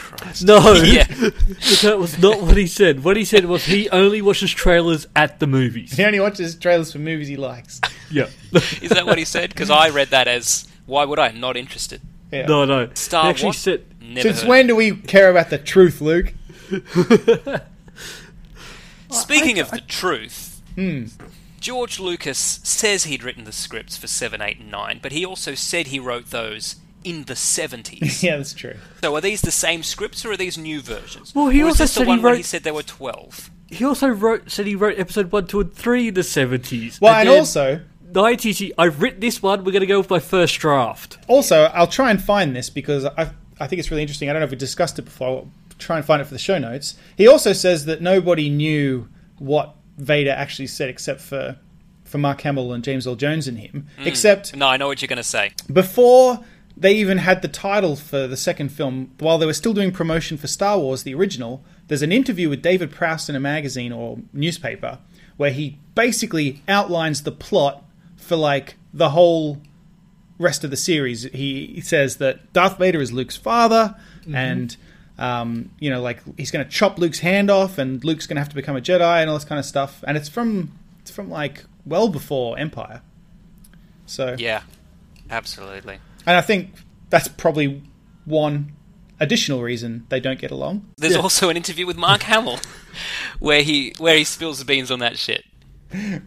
No, Yeah. that was not what he said. What he said was he only watches trailers at the movies. He only watches trailers for movies he likes. Yeah. Is that what he said? Because I read that as, why would I? Not interested. Yeah. no, no. Star he actually what? said. Never Since heard. when do we care about the truth, Luke? Speaking of the truth, Hmm. George Lucas says he'd written the scripts for 7, 8, and 9, but he also said he wrote those in the 70s. Yeah, that's true. so are these the same scripts or are these new versions? Well, he or is also this the said he one where he said there were 12? He also wrote said he wrote episode one, two, and three in the seventies. Well, and also, nineties. I've written this one. We're going to go with my first draft. also, I'll try and find this because I I think it's really interesting. I don't know if we discussed it before. I'll try and find it for the show notes. He also says that nobody knew what Vader actually said except for for Mark Hamill and James Earl Jones and him. Hmm. Except No, I know what you're going to say. before they even had the title for the second film, while they were still doing promotion for Star Wars, the original, there's an interview with David Prowse in a magazine or newspaper where he basically outlines the plot for like the whole rest of the series. He, he says that Darth Vader is Luke's father, mm-hmm. and um, you know, like he's going to chop Luke's hand off, and Luke's going to have to become a Jedi, and all this kind of stuff. And it's from it's from like well before Empire. So Yeah, absolutely. and I think that's probably one additional reason they don't get along. There's Yeah. also an interview with Mark Hamill where he where he spills the beans on that shit.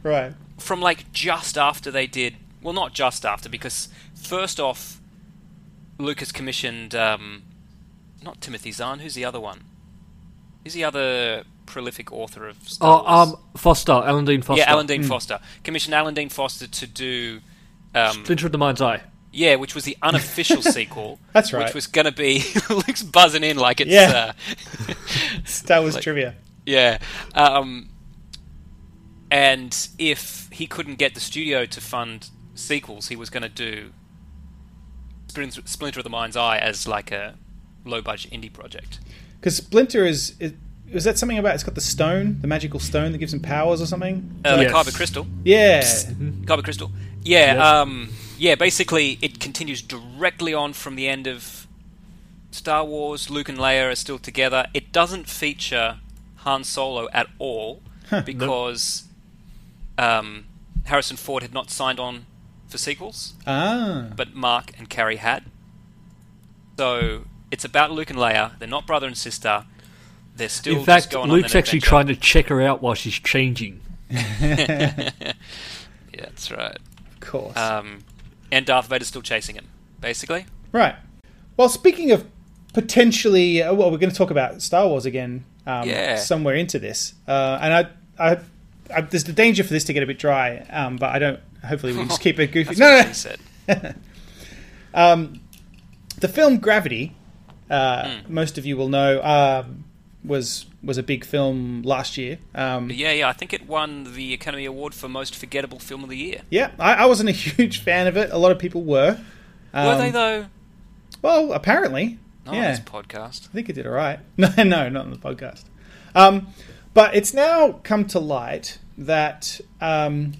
Right. From like just after they did, well, not just after, because first off, Lucas commissioned um, not Timothy Zahn. Who's the other one? Who's the other prolific author of Star Oh, Wars? um, Foster, Alan Dean Foster. yeah, Alan Dean Foster commissioned Alan Dean Foster to do. Um, Splinter of the Mind's Eye. Yeah, which was the unofficial sequel. That's right. Which was going to be Luke's buzzing in like it's Yeah. uh, Star Wars Like- trivia. yeah. Um, and if he couldn't get the studio to fund sequels, he was going to do Splinter, Splinter of the Mind's Eye as like a low budget indie project. Because Splinter is, is. Was that something about it's got the stone, the magical stone that gives him powers or something? Uh, Yes. The Kyber Crystal. Yeah. Kyber Crystal. Yeah, Yes. um, yeah. Basically, it continues directly on from the end of Star Wars. Luke and Leia are still together. It doesn't feature Han Solo at all because um, Harrison Ford had not signed on for sequels, Ah. but Mark and Carrie had. So it's about Luke and Leia. They're not brother and sister. They're still In just fact, going Luke's on actually adventure. trying to check her out while she's changing. Yeah, that's right. Of course. Um, and Darth Vader's still chasing him, basically. right. Well, speaking of potentially, uh, well, we're going to talk about Star Wars again um, Yeah. somewhere into this, uh, and I, I, I, there's the danger for this to get a bit dry, um, but I don't. Hopefully, we can just keep it goofy. That's no, what no, she said. the film Gravity, uh, Hmm. most of you will know, um, was was a big film last year. Um, Yeah, yeah. I think it won the Academy Award for most forgettable film of the year. yeah, I, I wasn't a huge fan of it. A lot of people were. Were Um, they though? Well, apparently. Not yeah. on this podcast. I think it did all right. No, no, not on the podcast. Um, but it's now come to light that um,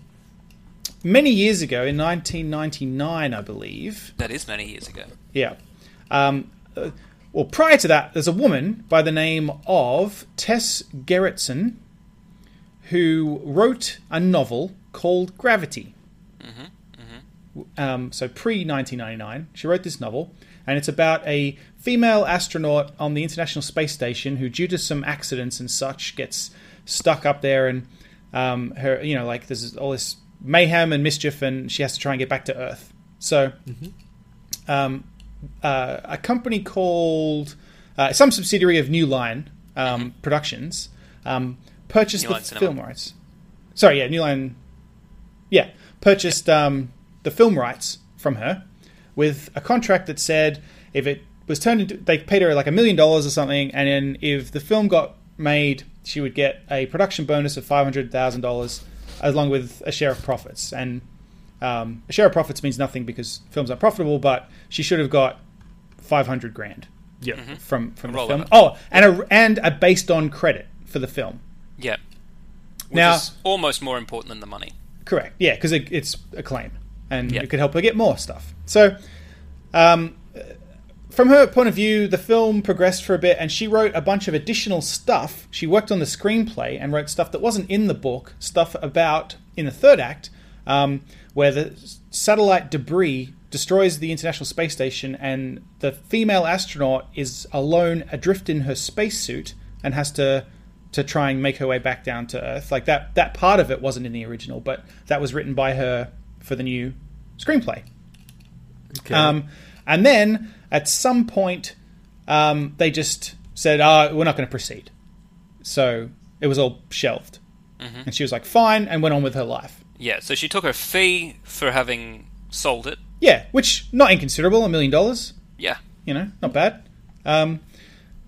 many years ago, in 1999, I believe, That is many years ago. yeah. Um, uh, well, prior to that, there's a woman by the name of Tess Gerritsen who wrote a novel called Gravity. Um, so pre 1999, she wrote this novel, and it's about a female astronaut on the International Space Station who, due to some accidents and such, gets stuck up there, and um, her, you know, like there's all this mayhem and mischief, and she has to try and get back to Earth. So, um, uh, a company called uh, some subsidiary of New Line um, Productions um, purchased New the Line Cinema. film rights. Sorry, yeah, New Line. Yeah, purchased um, the film rights from her with a contract that said if it was turned into, they paid her like a million dollars or something, and then if the film got made, she would get a production bonus of five hundred thousand dollars, along with a share of profits. And um, a share of profits means nothing because films aren't profitable, but she should have got five hundred grand Yeah. from from the film. up. Oh, and a and a based on credit for the film. Yeah. Which Now- is almost more important than the money. Correct. Yeah, because it, it's a claim, and Yeah. it could help her get more stuff. So, um, from her point of view, the film progressed for a bit, and she wrote a bunch of additional stuff. She worked on the screenplay and wrote stuff that wasn't in the book, stuff about in the third act, um, where the satellite debris destroys the International Space Station, and the female astronaut is alone adrift in her spacesuit and has to to try and make her way back down to Earth. Like that that part of it wasn't in the original, but that was written by her for the new screenplay. Okay. Um, and then at some point, um, they just said, "Ah, we're not going to proceed." So it was all shelved, and she was like, "Fine," and went on with her life. Yeah, so she took her fee for having sold it. Yeah, which not inconsiderable, a million dollars. Yeah. You know, not bad. Um,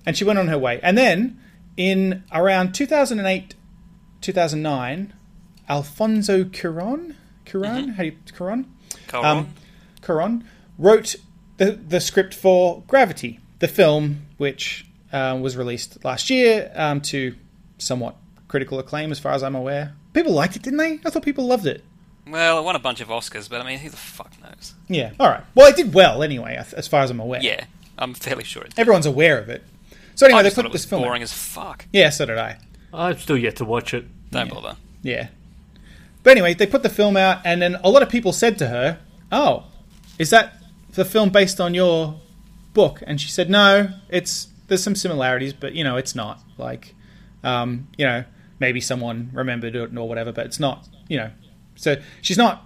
and she went on her way. And then in around 2008, 2009, Alfonso Cuarón, Cuarón, how do you Cuarón? Carl Um, Cuarón wrote the the script for Gravity, the film which uh, was released last year um, to somewhat critical acclaim, as far as I'm aware. People liked it, didn't they? I thought people loved it. Well, it won a bunch of Oscars, but I mean, who the fuck knows? Yeah. All right. Well, it did well anyway, as far as I'm aware. Yeah, I'm fairly sure it did. Everyone's aware of it. So anyway, I they just thought put it this was film. out. boring as fuck. Yeah, so did I. I'm still yet to watch it. Don't Yeah. bother. Yeah. But anyway, they put the film out, and then a lot of people said to her, "Oh, is that the film based on your book?" And she said, "No, it's there's some similarities, but you know, it's not like, um, you know, maybe someone remembered it or whatever, but it's not, you know." So she's not.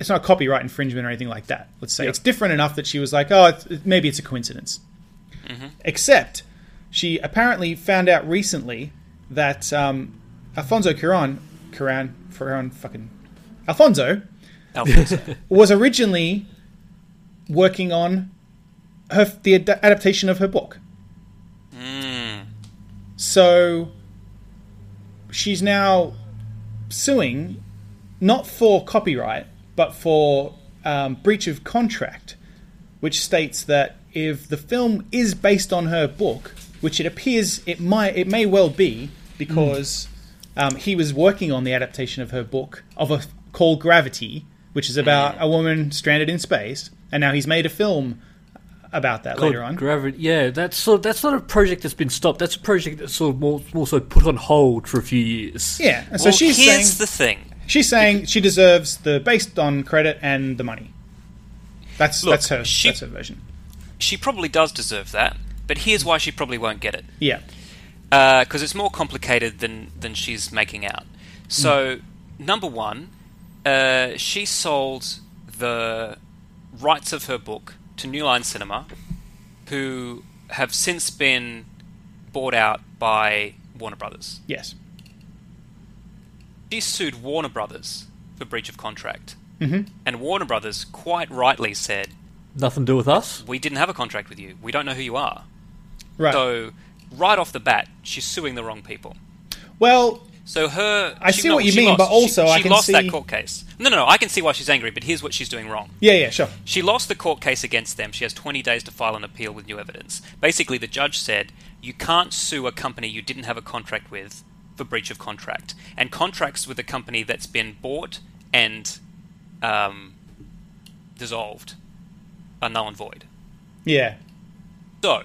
It's not copyright infringement or anything like that. Let's say Yep. it's different enough that she was like, "Oh, it's, maybe it's a coincidence." Except she apparently found out recently that um, Alfonso Cuarón, Cuarón, Cuarón, fucking Alfonso Alfonso. was originally working on her the ad- adaptation of her book. mm. So she's now suing not for copyright but for um, breach of contract, which states that if the film is based on her book, which it appears it might it may well be because um, he was working on the adaptation of her book of a called Gravity, which is about a woman stranded in space, and now he's made a film about that later on. Gravity. Yeah, that's sort. of, That's not a project that's been stopped. That's a project that's sort of more, more so put on hold for a few years. yeah, and so well, she's here's saying the thing. She's saying she deserves the based on credit and the money. That's Look, that's her she- that's her version. She probably does deserve that, but here's why she probably won't get it. Yeah. because it's more complicated than than she's making out. So, number one, uh, she sold the rights of her book to New Line Cinema, who have since been bought out by Warner Brothers. Yes. She sued Warner Brothers for breach of contract, mm-hmm. and Warner Brothers quite rightly said, Nothing to do with us. "We didn't have a contract with you. We don't know who you are." Right. So, right off the bat, she's suing the wrong people. well, So her, I she- see no, what you mean, lost. but also she, I she can lost see- that court case. No, no, no. I can see why she's angry, but here's what she's doing wrong. yeah, yeah, sure. She lost the court case against them. She has 20 days to file an appeal with new evidence. Basically, the judge said you can't sue a company you didn't have a contract with for breach of contract, and contracts with a company that's been bought and um, dissolved are null and void. Yeah. So,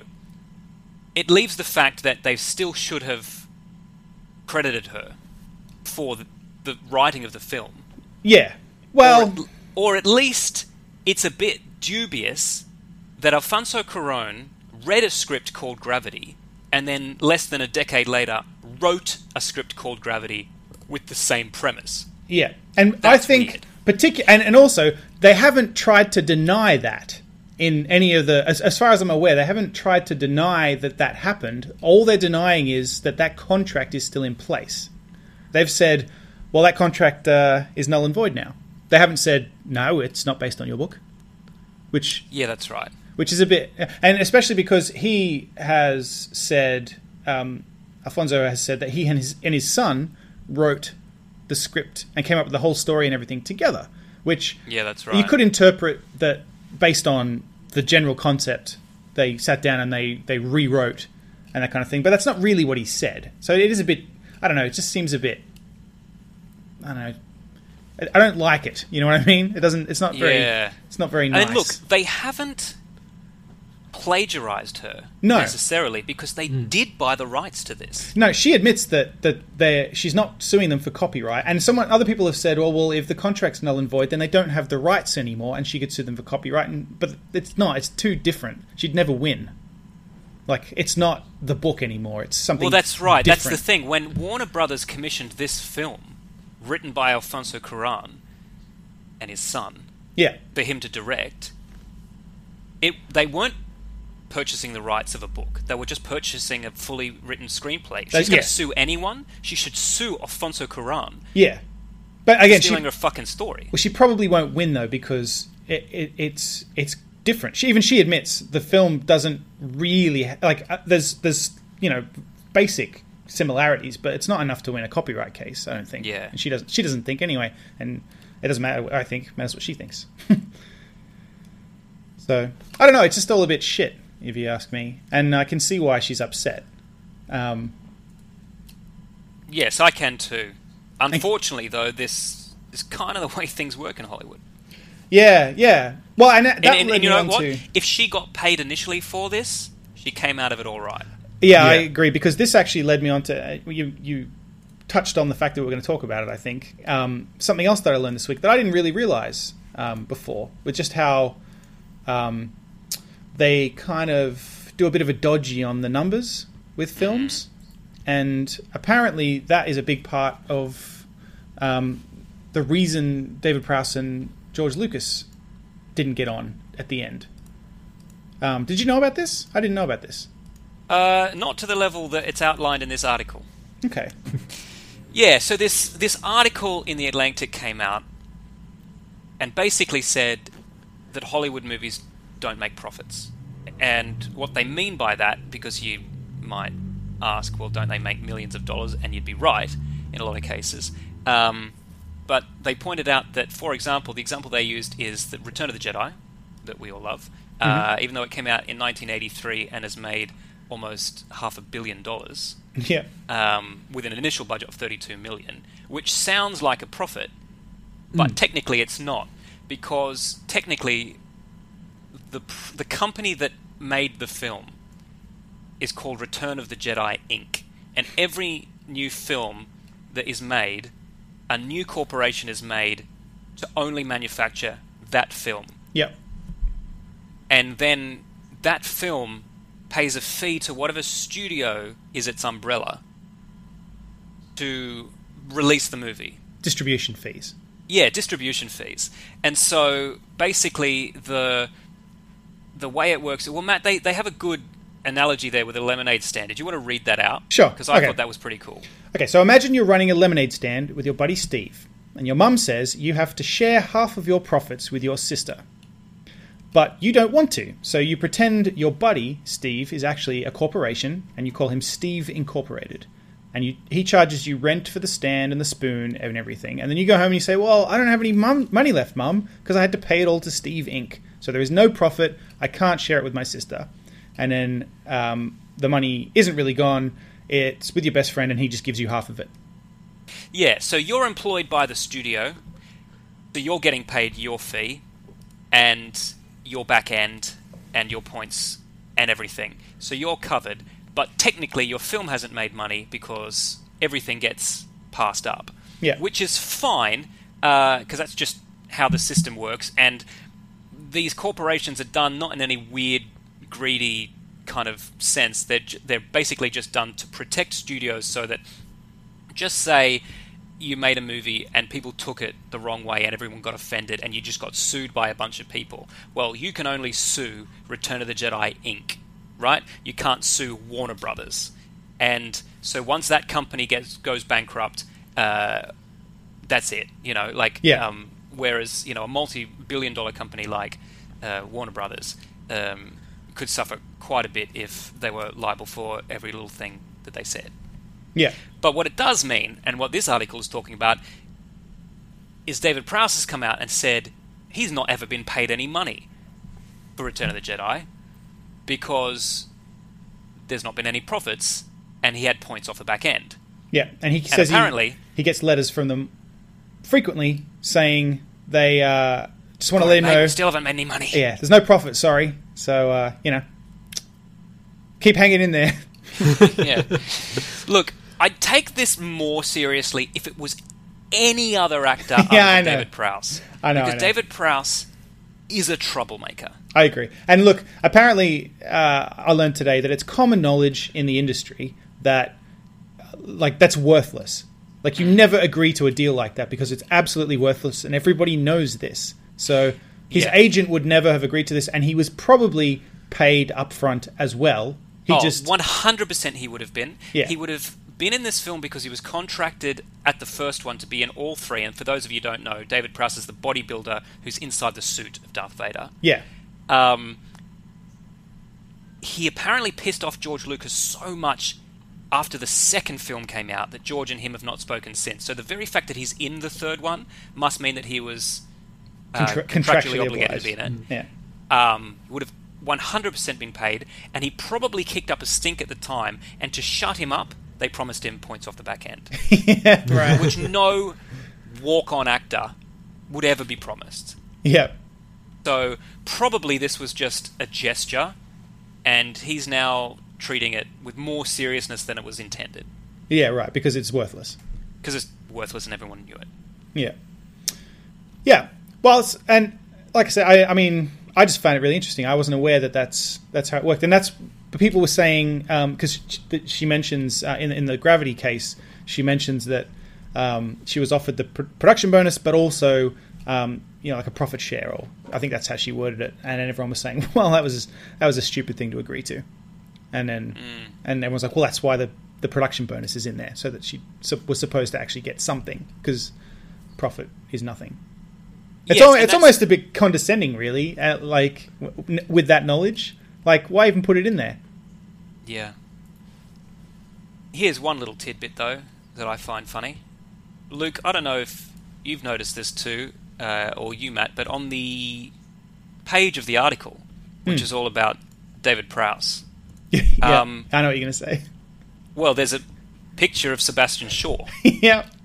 it leaves the fact that they still should have credited her for the, the writing of the film. Yeah. Well, at, or at least it's a bit dubious that Alfonso Cuarón read a script called Gravity and then less than a decade later wrote a script called Gravity with the same premise. yeah. And I think weird. particular and, and also they haven't tried to deny that in any of the as, as far as I'm aware, they haven't tried to deny that that happened. All they're denying is that that contract is still in place. They've said, well, that contract uh, is null and void now. They haven't said, no, it's not based on your book. Which Yeah, that's right. which is a bit, and especially because he has said, um, Alfonso has said that he and his and his son wrote the script and came up with the whole story and everything together, which Yeah, that's right. you could interpret that based on the general concept. They sat down and they they rewrote and that kind of thing, but that's not really what he said. So it is a bit, I don't know, it just seems a bit, I don't know. I- I don't like it. You know what I mean? It doesn't. It's not very. Yeah. It's not very nice. And look, they haven't plagiarized her No. necessarily because they hmm. did buy the rights to this. No, she admits that that they she's not suing them for copyright, and someone other people have said, well, well, if the contract's null and void, then they don't have the rights anymore, and she could sue them for copyright. And, but it's not; it's too different. She'd never win. Like it's not the book anymore; it's something. Well, that's right. That's the thing. When Warner Brothers commissioned this film, written by Alfonso Cuarón and his son, Yeah, for him to direct, it they weren't purchasing the rights of a book. They were just purchasing a fully written screenplay. She's going to sue anyone. She should sue Alfonso Cuarón yeah. But again, she, stealing her fucking story. well, she probably won't win though because it, it, it's it's different. She even she admits the film doesn't really like. Uh, there's there's you know basic similarities, but it's not enough to win a copyright case. I don't think. Yeah. And she doesn't. She doesn't think anyway, and it doesn't matter. what I think it matters what she thinks. so I don't know. It's just all a bit shit, if you ask me, and I can see why she's upset. Um, Yes, I can too. Unfortunately, though, this is kind of the way things work in Hollywood. yeah, yeah. Well, and that And, and- and you know what? to- If she got paid initially for this, she came out of it all right. Yeah, I agree because this actually led me on to uh, you. You touched on the fact that we are going to talk about it. I think um, something else that I learned this week that I didn't really realize um, before, with just how um, they kind of do a bit of a dodgy on the numbers with films, and apparently that is a big part of um, the reason David Prowse and George Lucas didn't get on at the end. Um, did you know about this? I didn't know about this. Uh, not to the level that it's outlined in this article. Okay. Yeah, so this this article in the Atlantic came out and basically said that Hollywood movies don't make profits. And what they mean by that, because you might ask, well, don't they make millions of dollars? And you'd be right in a lot of cases. Um, but they pointed out that, for example, the example they used is the Return of the Jedi, that we all love, uh, even though it came out in 1983 and has made almost half a billion dollars Yeah. um, with an initial budget of 32 million, which sounds like a profit, but technically it's not because technically the the company that made the film is called Return of the Jedi Inc. And every new film that is made, a new corporation is made to only manufacture that film Yep. and then that film pays a fee to whatever studio is its umbrella to release the movie. Distribution fees. Yeah, distribution fees. And so basically the the way it works well Matt they, they have a good analogy there with a lemonade stand. Did you want to read that out? Sure, Because I okay. thought that was pretty cool. Okay, so imagine you're running a lemonade stand with your buddy Steve, and your mum says you have to share half of your profits with your sister. But you don't want to, so you pretend your buddy, Steve, is actually a corporation, and you call him Steve Incorporated. And you, he charges you rent for the stand and the spoon and everything. And then you go home and you say, Well, I don't have any money left, mum, because I had to pay it all to Steve Inc. So there is no profit. I can't share it with my sister. And then um, the money isn't really gone. It's with your best friend, and he just gives you half of it. Yeah, so you're employed by the studio, so you're getting paid your fee and your back end and your points and everything. So you're covered, but technically your film hasn't made money because everything gets passed up. Yeah. Which is fine, uh, because that's just how the system works. And these corporations are done not in any weird, greedy kind of sense. They're, j- they're basically just done to protect studios so that just say you made a movie and people took it the wrong way and everyone got offended and you just got sued by a bunch of people. Well, you can only sue Return of the Jedi Inc., right? You can't sue Warner Brothers. And so once that company gets goes bankrupt, uh, that's it. You know, like Yeah. um, whereas you know a multi-billion dollar company like uh, Warner Brothers um, could suffer quite a bit if they were liable for every little thing that they said. Yeah. But what it does mean, and what this article is talking about, is David Prowse has come out and said he's not ever been paid any money for Return of the Jedi because there's not been any profits and he had points off the back end. Yeah. And he says apparently- he, gets letters from them frequently saying they uh, just want to let him know. still haven't made any money. yeah, there's no profit, sorry. So, uh, you know, keep hanging in there. yeah. Look, I'd take this more seriously if it was any other actor Yeah, I than know. David Prowse. I know, I Because know. David Prowse is a troublemaker. I agree. And look, apparently, uh, I learned today that it's common knowledge in the industry that, uh, like, that's worthless. Like, you never agree to a deal like that because it's absolutely worthless, and everybody knows this. So, his Yeah. agent would never have agreed to this, and he was probably paid upfront as well. He oh, just 100% he would have been. Yeah. He would have been in this film because he was contracted at the first one to be in all three. And for those of you who don't know, David Prowse is the bodybuilder who's inside the suit of Darth Vader. yeah, um, he apparently pissed off George Lucas so much after the second film came out that George and him have not spoken since. So the very fact that he's in the third one must mean that he was uh, Contra- contractually, contractually obligated to be in it. Yeah. Um, would have 100% been paid, and he probably kicked up a stink at the time. And to shut him up, they promised him points off the back end, yeah. Right. which no walk-on actor would ever be promised. yeah. So probably this was just a gesture, and he's now treating it with more seriousness than it was intended Yeah. Right. Because it's worthless. because it's worthless and everyone knew it. Yeah. Yeah. Well, it's, and like I said, I, I mean, I just found it really interesting. I wasn't aware that that's that's how it worked, and that's but people were saying because she, she mentions uh, in in the Gravity case, she mentions that um, she was offered the pr- production bonus, but also um, you know like a profit share, or I think that's how she worded it. And then everyone was saying, well, that was that was a stupid thing to agree to, and then and everyone's like, well, that's why the the production bonus is in there, so that she was supposed to actually get something because profit is nothing. It's, Yes, al- it's almost a bit condescending, really. Uh, like w- n- with that knowledge, like why even put it in there? Yeah. Here's one little tidbit though that I find funny. Luke, I don't know if you've noticed this too, uh, or you, Matt, but on the page of the article, which Hmm. is all about David Prowse, yeah, Um, I know what you're gonna say. well, there's a picture of Sebastian Shaw. yeah.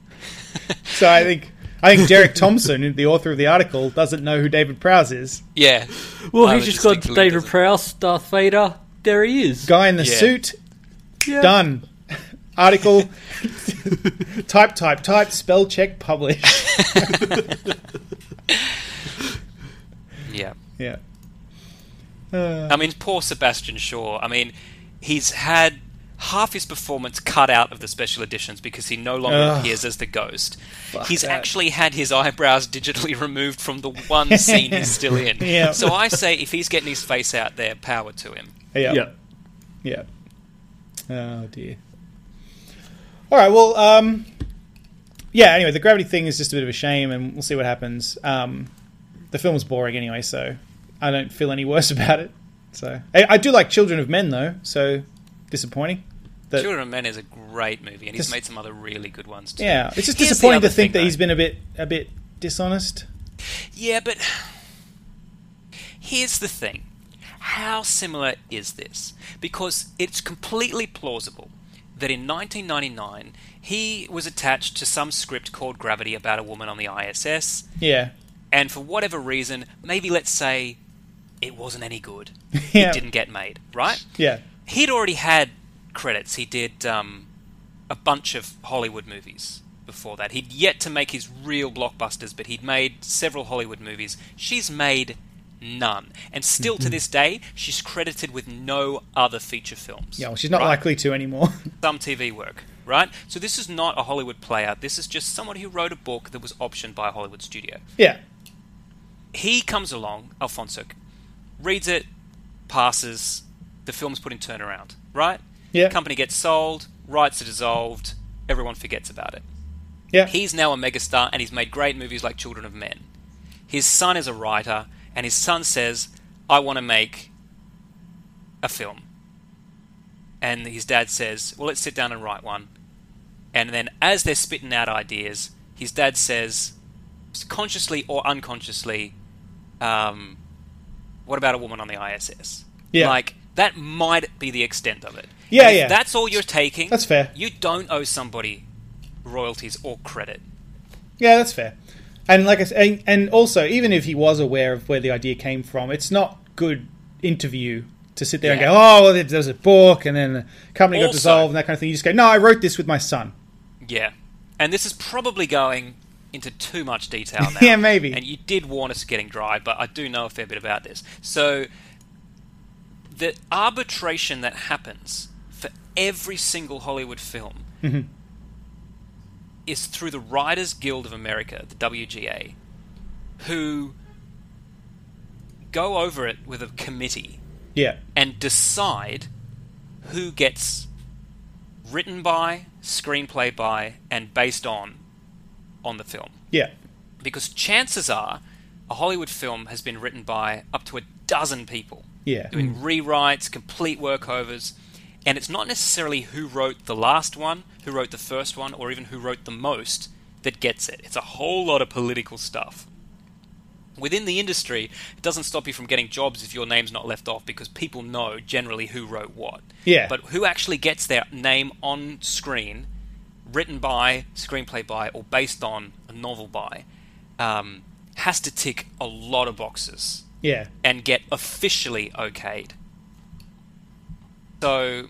So I think I think Derek Thompson, the author of the article, doesn't know who David Prowse is. yeah. Well, I he's just got David doesn't. Prowse, Darth Vader. There he is. Guy in the Yeah. suit, Yeah. done. Article, type, type, type, spell check, publish. Yeah. Yeah. Uh, I mean, poor Sebastian Shaw. I mean, he's had half his performance cut out of the special editions because he no longer Ugh. appears as the ghost. he's that. actually had his eyebrows digitally removed from the one scene he's still in. Yeah. So I say, if he's getting his face out there, power to him. yeah. Yeah. Yeah. Oh dear. All right. Well, um, yeah. Anyway, the gravity thing is just a bit of a shame, and we'll see what happens. Um, the film was boring anyway, so I don't feel any worse about it. So I, I do like Children of Men though, so disappointing. That, Children of Men is a great movie, and he's made some other really good ones too. yeah, it's just Here's disappointing to think thing, that he's been a bit a bit dishonest. Yeah, but here's the thing. How similar is this? Because it's completely plausible that in 1999 he was attached to some script called Gravity about a woman on the ISS, Yeah. and for whatever reason, maybe let's say it wasn't any good. Yeah. It didn't get made, right? Yeah. He'd already had credits. He did um, a bunch of Hollywood movies before that. He'd yet to make his real blockbusters, but he'd made several Hollywood movies. She's made none. And still Mm-hmm. to this day, she's credited with no other feature films. Yeah. Well, she's not right? likely to anymore. Some TV work, right? So this is not a Hollywood player. This is just someone who wrote a book that was optioned by a Hollywood studio. yeah. He comes along, Alfonso, reads it, passes, the film's put in turnaround, right? Yeah. Company gets sold, rights are dissolved, everyone forgets about it. Yeah. He's now a megastar and he's made great movies like Children of Men. His son is a writer, and his son says, I want to make a film. And his dad says, Well, let's sit down and write one. And then, as they're spitting out ideas, his dad says, consciously or unconsciously, um, What about a woman on the ISS? Yeah. Like, that might be the extent of it. Yeah, if yeah. That's all you're taking. That's fair. You don't owe somebody royalties or credit. Yeah, that's fair. And like I said, and, also, even if he was aware of where the idea came from, it's not good interview to sit there and go, "Oh, well, there was a book, and then the company got dissolved, and that kind of thing." You just go, "No, I wrote this with my son." Yeah. And this is probably going into too much detail now. Yeah, maybe. And you did warn us getting dry, but I do know a fair bit about this. So the arbitration that happens for every single Hollywood film Mm-hmm. is through the Writers Guild of America, the WGA, who go over it with a committee Yeah, and decide who gets written by, screenplay by, and based on on the film. yeah, Because chances are a Hollywood film has been written by up to a dozen people Yeah. doing rewrites, complete workovers, and it's not necessarily who wrote the last one, who wrote the first one, or even who wrote the most that gets it. It's a whole lot of political stuff. Within the industry, it doesn't stop you from getting jobs if your name's not left off because people know generally who wrote what. Yeah. But who actually gets their name on screen, written by, screenplay by, or based on a novel by, um, has to tick a lot of boxes Yeah. and get officially okayed. So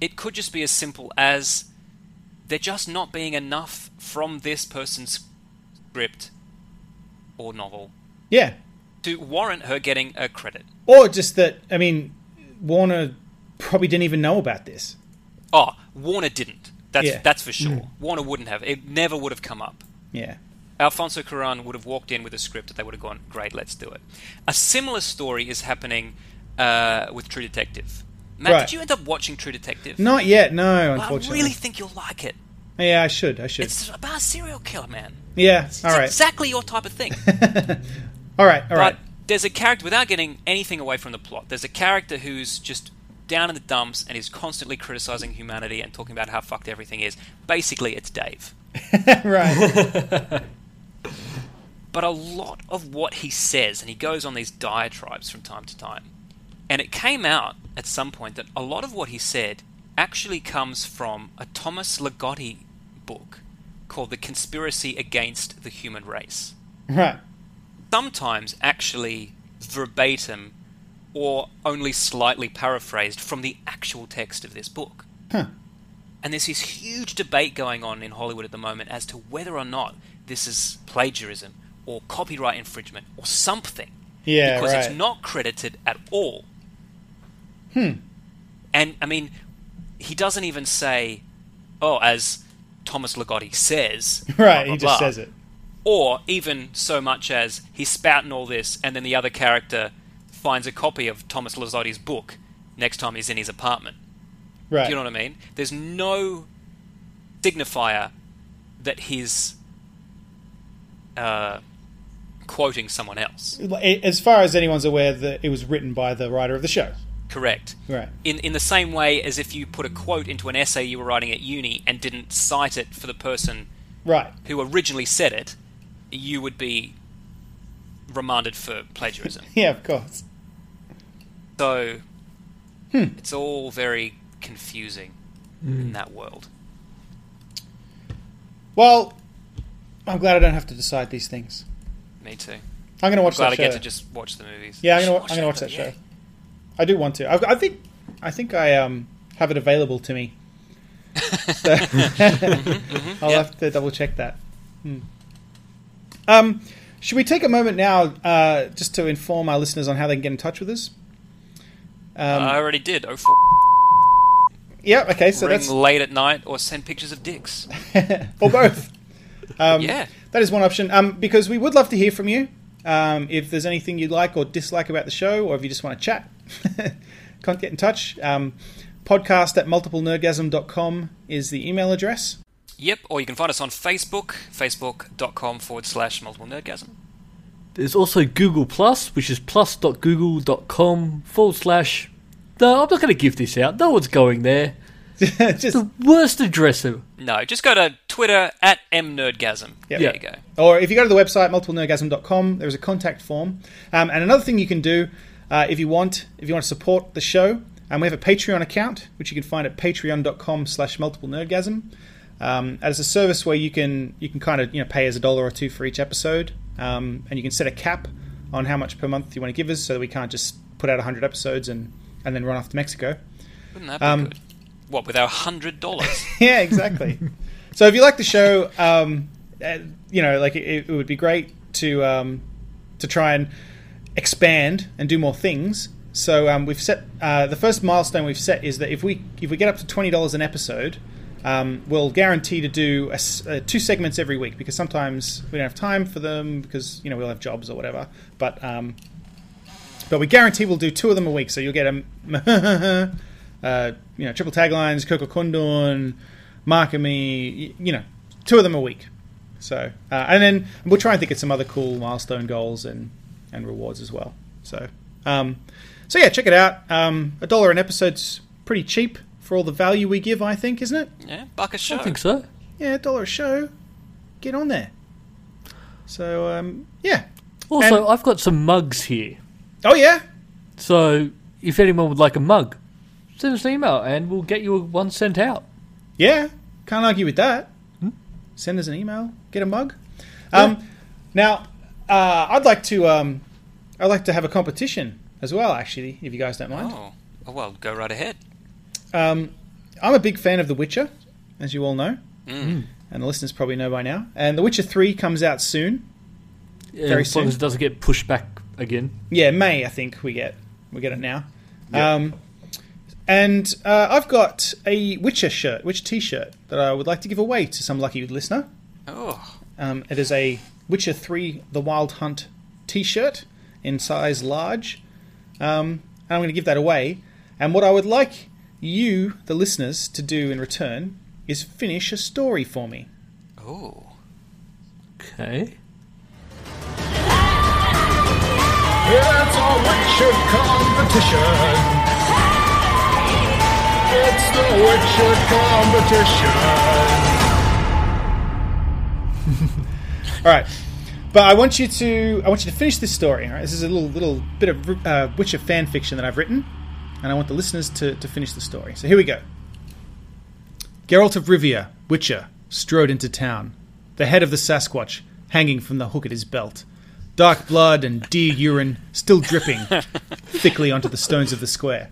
it could just be as simple as there just not being enough from this person's script or novel Yeah. to warrant her getting a credit. Or just that, I mean, Warner probably didn't even know about this. Oh, Warner didn't. That's Yeah. that's for sure. Mm. Warner wouldn't have. It never would have come up. Yeah. Alfonso Cuarón would have walked in with a script that they would have gone, great, let's do it. A similar story is happening uh, with True Detective. Matt, Right. did you end up watching True Detective? Not yet, no, unfortunately. I really think you'll like it. Yeah, I should. I should. It's about a serial killer, man. yeah. It's All right. exactly your type of thing. All right. All right. But there's a character, without getting anything away from the plot, there's a character who's just down in the dumps and is constantly criticizing humanity and talking about how fucked everything is. Basically, it's Dave. right. But a lot of what he says, and he goes on these diatribes from time to time, and it came out at some point that a lot of what he said actually comes from a Thomas Ligotti book called The Conspiracy Against the Human Race. Right. sometimes actually verbatim or only slightly paraphrased from the actual text of this book. Huh. And there's this huge debate going on in Hollywood at the moment as to whether or not this is plagiarism or copyright infringement or something. Yeah. because right. it's not credited at all. Hmm. And I mean, he doesn't even say, "Oh, as Thomas Ligotti says." Right. blah, He just blah says it. or even so much as he's spouting all this, and then the other character finds a copy of Thomas Ligotti's book next time he's in his apartment. Right. Do you know what I mean? There's no signifier that he's uh, quoting someone else. As far as anyone's aware, that it was written by the writer of the show. Correct. Right. In in the same way as if you put a quote into an essay you were writing at uni and didn't cite it for the person Right. who originally said it, you would be remanded for plagiarism. Yeah. Of course. So Hmm. it's all very confusing in that world. Well, I'm glad I don't have to decide these things. Me too. I'm going to watch Glad that I show. get to just watch the movies. Yeah, I'm gonna, I'm gonna watch that though, show. I do want to. I've, I think, I think I um have it available to me. So I'll Mm-hmm, yeah. have to double check that. Hmm. Um, should we take a moment now uh, just to inform our listeners on how they can get in touch with us? Um, I already did. Oh, four. yeah. Okay. So ring that's late at night or send pictures of dicks. or both. Um, Yeah. That is one option. Um, because we would love to hear from you. Um, if there's anything you like or dislike about the show, or if you just want to chat, can't get in touch. Um, podcast at multiplenerdgasm.com is the email address. Yep, or you can find us on Facebook, facebook.com forward slash multiple nerdgasm. There's also Google Plus, which is plus.google.com forward slash. No, I'm not going to give this out. No one's going there. just, The worst address ever. No, just go to Twitter at mnerdgasm. Yep. There Yeah. you go. or if you go to the website multiplenerdgasm.com, there's a contact form. Um, and another thing you can do uh, if you want, if you want to support the show, um, we have a Patreon account which you can find at patreon.com slash multiple nerdgasm. Um, as a service where you can you can kind of you know pay as a dollar or two for each episode, um, and you can set a cap on how much per month you want to give us, so that we can't just put out 100 episodes and, and then run off to Mexico. Wouldn't that be Um, good? What, with our $100? yeah, exactly. so if you like the show, um, uh, you know, like it, it would be great to um, to try and expand and do more things. So um, we've set uh, the first milestone we've set is that if we if we get up to twenty dollars an episode, um, we'll guarantee to do a uh, two segments every week because sometimes we don't have time for them because you know we all have jobs or whatever. But um, but we guarantee we'll do two of them a week. So you'll get a uh, you know, triple taglines, Coco Kondon, Mark and me, you know, two of them a week. So, uh, and then we'll try and think of some other cool milestone goals and, and rewards as well. So, um, so yeah, check it out. Um, a dollar an episode's pretty cheap for all the value we give, I think, isn't it? Yeah, buck a show. I think so. Yeah, a dollar a show. Get on there. So, um, yeah. Also, And- I've got some mugs here. Oh yeah. So if anyone would like a mug, send us an email and we'll get you one sent out. Yeah, can't argue with that. Send us an email, get a mug. Um, Now, uh, I'd like to, um, I'd like to have a competition as well. Actually, if you guys don't mind. Oh. oh, well, go right ahead. Um, I'm a big fan of The Witcher, as you all know, Mm. and the listeners probably know by now. And The Witcher Three comes out soon. Yeah, Very as long soon. as it doesn't get pushed back again. Yeah, May I think we get we get it now. Um, and uh, I've got a Witcher shirt, Witcher T-shirt that I would like to give away to some lucky listener. Oh, Um, it is a Witcher 3 The Wild Hunt t shirt in size large. Um, and I'm going to give that away. And what I would like you, the listeners, to do in return is finish a story for me. oh. Okay. It's a Witcher competition. It's the Witcher competition. All right. But I want you to I want you to finish this story. All right, this is a little little bit of uh, Witcher fan fiction that I've written, and I want the listeners to, to finish the story. So here we go. Geralt of Rivia, Witcher, strode into town, the head of the Sasquatch hanging from the hook at his belt, dark blood and deer urine still dripping thickly onto the stones of the square.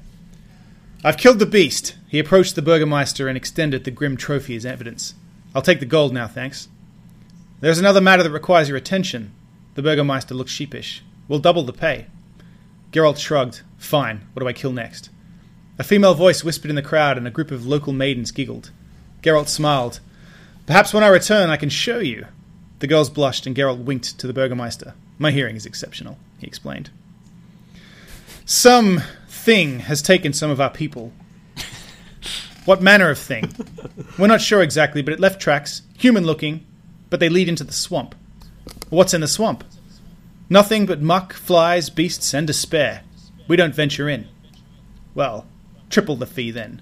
I've killed the beast. He approached the Burgermeister and extended the grim trophy as evidence. I'll take the gold now, thanks. There's another matter that requires your attention. The Burgermeister looked sheepish. We'll double the pay. Geralt shrugged. Fine. What do I kill next? A female voice whispered in the crowd, and a group of local maidens giggled. Geralt smiled. Perhaps when I return, I can show you. The girls blushed, and Geralt winked to the Burgermeister. My hearing is exceptional, he explained. Some thing has taken some of our people. What manner of thing? We're not sure exactly, but it left tracks, human looking, but they lead into the swamp. What's in the swamp? Nothing but muck, flies, beasts, and despair. We don't venture in. Well, triple the fee then.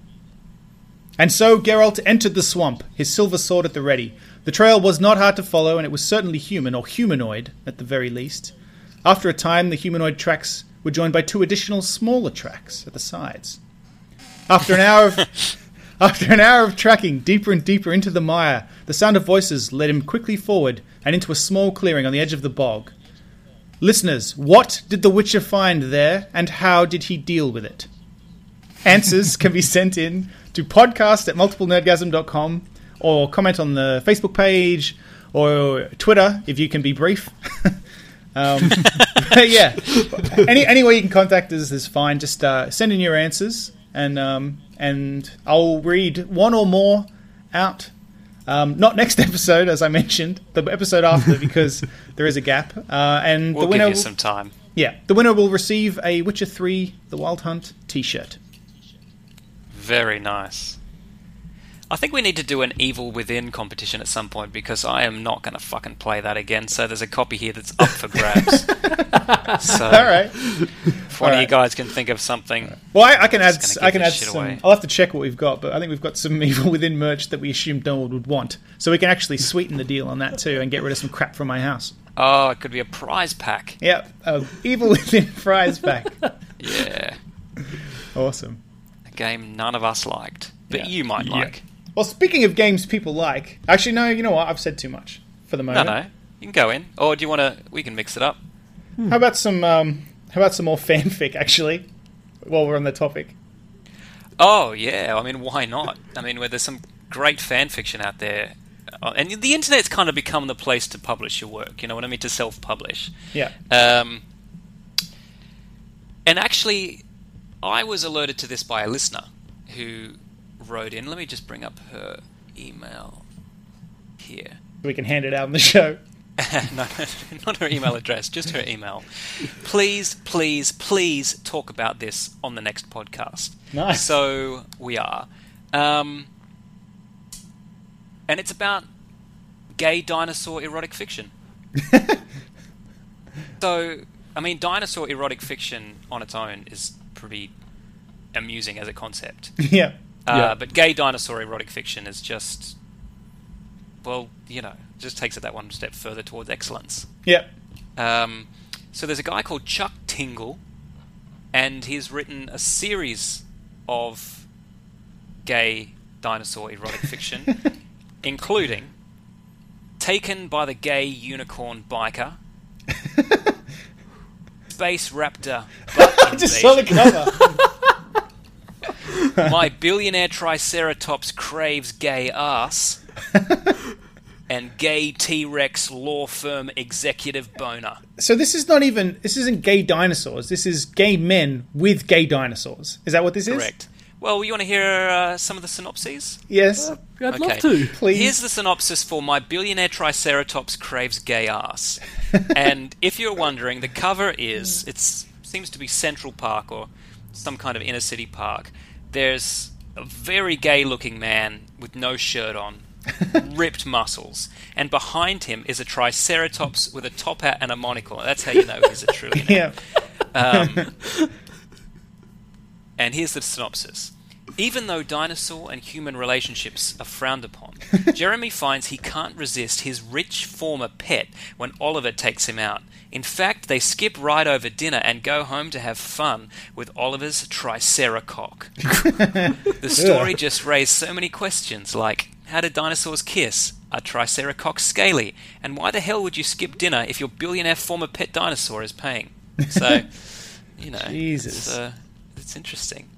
And so Geralt entered the swamp, his silver sword at the ready. The trail was not hard to follow, and it was certainly human, or humanoid, at the very least. After a time, the humanoid tracks were joined by two additional smaller tracks at the sides. After an hour of after an hour of tracking deeper and deeper into the mire, the sound of voices led him quickly forward and into a small clearing on the edge of the bog. Listeners, what did the Witcher find there, and how did he deal with it? Answers can be sent in to podcast at multiplenerdgasm.com or comment on the Facebook page or Twitter if you can be brief. um, yeah, any, any way you can contact us is fine. Just uh, send in your answers and um, and I'll read one or more out. Um, not next episode, as I mentioned, the episode after because there is a gap. Uh, and We'll the winner, give you will- some time. yeah, the winner will receive a Witcher Three: The Wild Hunt T-shirt. Very nice. I think we need to do an Evil Within competition at some point because I am not going to fucking play that again. So there's a copy here that's up for grabs. so All right. if one of you guys can think of something, Well, I, I can add. I can add some. away. I'll have to check what we've got, but I think we've got some Evil Within merch that we assumed one would want, so we can actually sweeten the deal on that too and get rid of some crap from my house. oh, it could be a prize pack. Yep, uh, Evil Within prize pack. Yeah, awesome. a game none of us liked, but Yeah. you might Yeah. Like. Well, speaking of games people like, actually, no. You know what? I've said too much for the moment. no, no, you can go in, or do you want to? We can mix it up. How about some? Um, how about some more fanfic? Actually, while we're on the topic. Oh yeah, I mean, why not? I mean, where there's some great fan fiction out there, uh, and the internet's kind of become the place to publish your work. You know what I mean? To self-publish. Yeah. Um, and actually, I was alerted to this by a listener who wrote in. Let me just bring up her email here. We can hand it out on the show. no, not her email address, just her email. Please, please, please talk about this on the next podcast. Nice. So we are. Um, and it's about gay dinosaur erotic fiction. so, I mean, dinosaur erotic fiction on its own is pretty amusing as a concept. yeah. Uh, Yeah. But gay dinosaur erotic fiction is just, well, you know, just takes it that one step further towards excellence. Yeah. Um, so there's a guy called Chuck Tingle, and he's written a series of gay dinosaur erotic fiction, including Taken by the Gay Unicorn Biker, Space Raptor I just saw the cover. My Billionaire Triceratops Craves Gay Ass, and Gay T-Rex Law Firm Executive Boner. so this is not even. This isn't gay dinosaurs. This is gay men with gay dinosaurs. Is that what this is? Correct. Well, you want to hear uh, some of the synopses? Yes. I'd Okay. love to. Please. Here's the synopsis for My Billionaire Triceratops Craves Gay Ass. and if you're wondering, the cover is it seems to be Central Park or some kind of inner city park. There's a very gay-looking man with no shirt on, ripped muscles, and behind him is a Triceratops with a top hat and a monocle. That's how you know he's a trillionaire. yeah. Um, and here's the synopsis. Even though dinosaur and human relationships are frowned upon, Jeremy finds he can't resist his rich former pet when Oliver takes him out. In fact, they skip right over dinner and go home to have fun with Oliver's Triceratops. the story just raised so many questions like how did dinosaurs kiss? Are Triceratops scaly? And why the hell would you skip dinner if your billionaire former pet dinosaur is paying? So, you know, Jesus. It's, uh, it's interesting.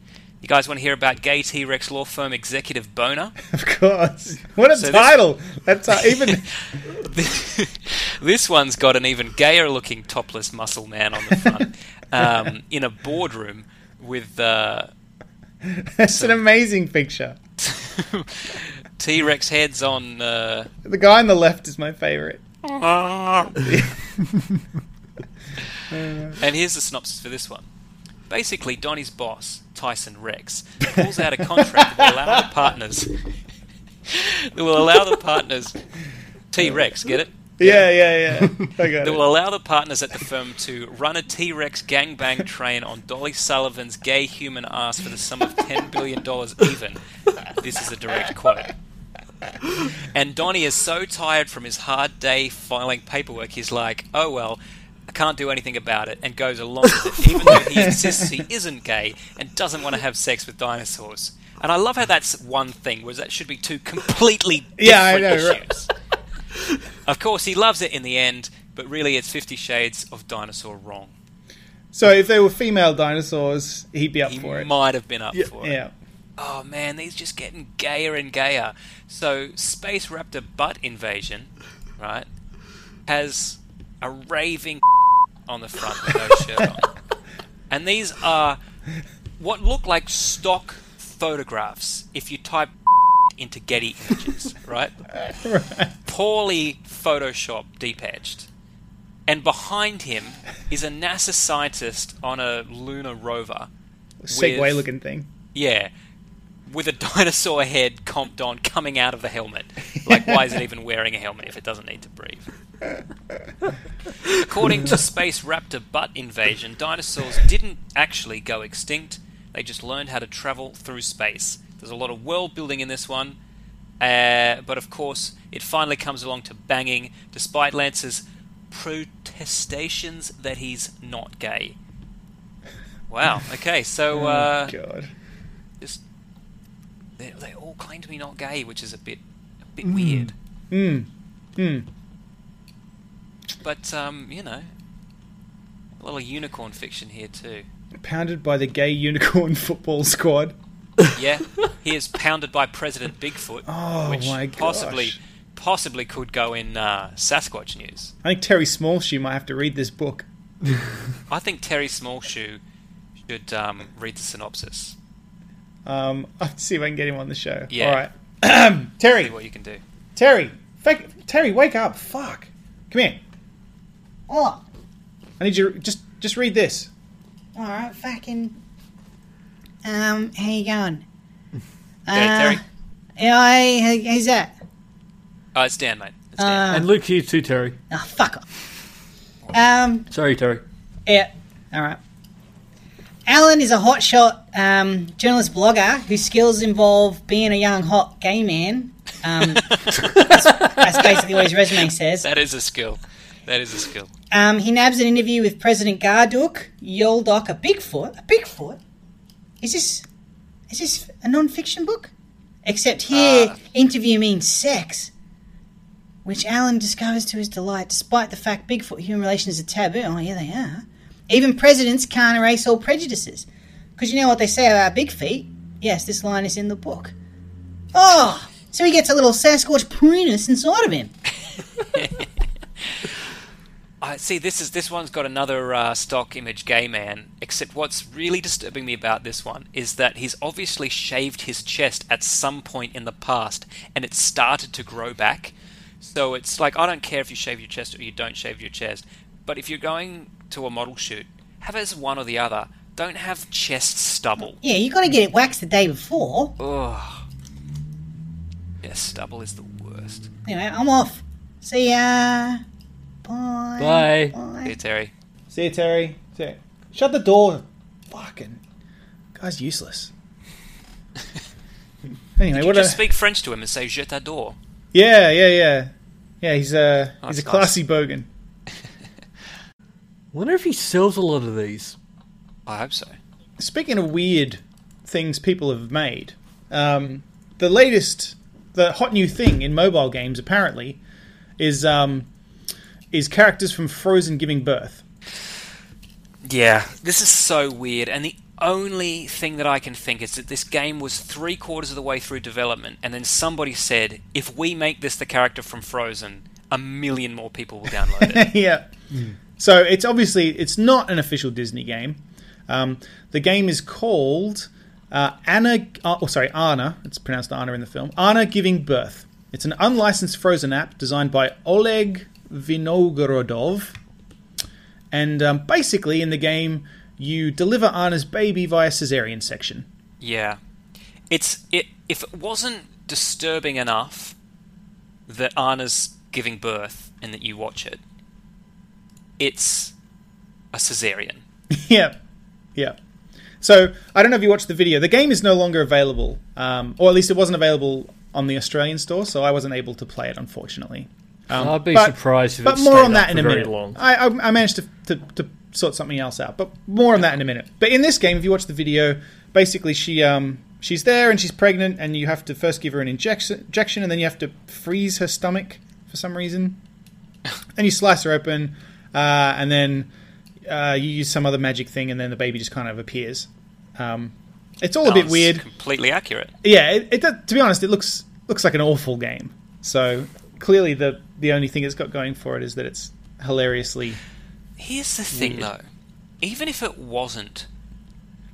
You guys want to hear about gay T Rex law firm executive Boner? Of course. What a So this- title. That's uh, even. this one's got an even gayer looking topless muscle man on the front um, in a boardroom with uh, It's an amazing picture. T Rex heads on. Uh, The guy on the left is my favorite. And here's the synopsis for this one. Basically, Donnie's boss, Tyson Rex, pulls out a contract that will allow the partners that will allow the partners T Rex, get it? Yeah, yeah, yeah. I got That will allow the partners at the firm to run a T Rex gangbang train on Dolly Sullivan's gay human ass for the sum of $10 billion even. This is a direct quote. And Donnie is so tired from his hard day filing paperwork, he's like, oh well, can't do anything about it, and goes along with it, even though he insists he isn't gay and doesn't want to have sex with dinosaurs. And I love how that's one thing, whereas that should be two completely different Yeah, I know, right. issues. Of course, he loves it in the end, but really it's Fifty Shades of Dinosaur wrong. So if they were female dinosaurs, he'd be up He for it. might have been up for it. Yeah. Oh man, these just getting gayer and gayer. So, Space Raptor Butt Invasion, right, has a raving on the front with no shirt on. And these are what look like stock photographs if you type into Getty Images, right? Poorly photoshopped, deep etched. And behind him is a NASA scientist on a lunar rover. Segway looking thing. Yeah. With a dinosaur head comped on coming out of the helmet. Like, why is it even wearing a helmet if it doesn't need to breathe? According to Space Raptor Butt Invasion, dinosaurs didn't actually go extinct, they just learned how to travel through space. There's a lot of world building in this one, uh, but of course, it finally comes along to banging, despite Lance's protestations that he's not gay. Wow, okay, so. Uh, oh, God. just they, they all claim to be not gay, which is a bit a bit weird. Hmm. Hmm. But um, you know, a little unicorn fiction here too. Pounded by the gay unicorn football squad. Yeah, he is pounded by President Bigfoot, Oh, which my possibly gosh. possibly could go in uh, Sasquatch news. I think Terry Smallshoe might have to read this book. I think Terry Smallshoe should um, read the synopsis. Um, I'll see if I can get him on the show. Yeah. All right. See Terry, what you can do. Terry, fake, Terry, wake up! Fuck, come here. What? I need you. Just, just read this. Alright, fucking. Um, how you going? Yeah, Terry. Yeah, hey, hey, who's that? Oh, it's Dan, mate. It's Dan. And Luke here too, Terry. Oh, fuck off. Um, Sorry, Terry. yeah, alright. Alan is a hotshot um, journalist blogger whose skills involve being a young hot gay man. Um, that's, that's basically what his resume says. that is a skill. That is a skill. Um, he nabs an interview with President Garduk, Yoldok, a Bigfoot. A Bigfoot? Is this is this a non-fiction book? Except here, Uh. interview means sex, which Alan discovers to his delight, despite the fact Bigfoot-human relations are taboo. Oh, yeah, they are. Even presidents can't erase all prejudices. Because you know what they say about big feet? Yes, this line is in the book. Oh, so he gets a little Sasquatch penis inside of him. I see. This is this one's got another uh, stock image gay man. Except what's really disturbing me about this one is that he's obviously shaved his chest at some point in the past, and it started to grow back. So it's like I don't care if you shave your chest or you don't shave your chest, but if you're going to a model shoot, have it as one or the other. Don't have chest stubble. Yeah, you got to get it waxed the day before. Ugh. Yeah, stubble is the worst. Anyway, I'm off. See ya. Bye. Bye. Bye. Here, Terry. See you, Terry. See ya. Shut the door. Fucking guy's useless. anyway, You what just a speak French to him and say "Je t'adore." yeah, yeah, yeah, yeah. He's a Oh, he's a that's classy bogan. Wonder if he sells a lot of these. I hope so. Speaking of weird things people have made, um, the latest, the hot new thing in mobile games apparently is um, is characters from Frozen giving birth. Yeah, this is so weird, and the only thing that I can think is that this game was three quarters of the way through development, and then somebody said, if we make this the character from Frozen, a million more people will download it. yeah. So it's obviously it's not an official Disney game. Um, the game is called uh, Anna. Uh, oh, sorry, Anna. It's pronounced Anna in the film. Anna giving birth. It's an unlicensed Frozen app designed by Oleg Vinogradov, and um, basically in the game you deliver Anna's baby via cesarean section. yeah, it's it. If it wasn't disturbing enough that Anna's giving birth and that you watch it, it's a cesarean. yeah, yeah. So I don't know if you watched the video. The game is no longer available, um, or at least it wasn't available on the Australian store, so I wasn't able to play it, unfortunately. Um, I'd be but- surprised if But it more on that in a very minute. long. I, I, I managed to, to, to sort something else out, but more on that in a minute. But in this game, if you watch the video, basically she um she's there and she's pregnant, and you have to first give her an injection, injection, and then you have to freeze her stomach for some reason. and you slice her open, uh, and then uh, you use some other magic thing, and then the baby just kind of appears. Um, it's all a bit weird. Completely accurate. Yeah, it, it to be honest, it looks looks like an awful game. So clearly, the the only thing it's got going for it is that it's hilariously. Here's the thing, Weird. though. Even if it wasn't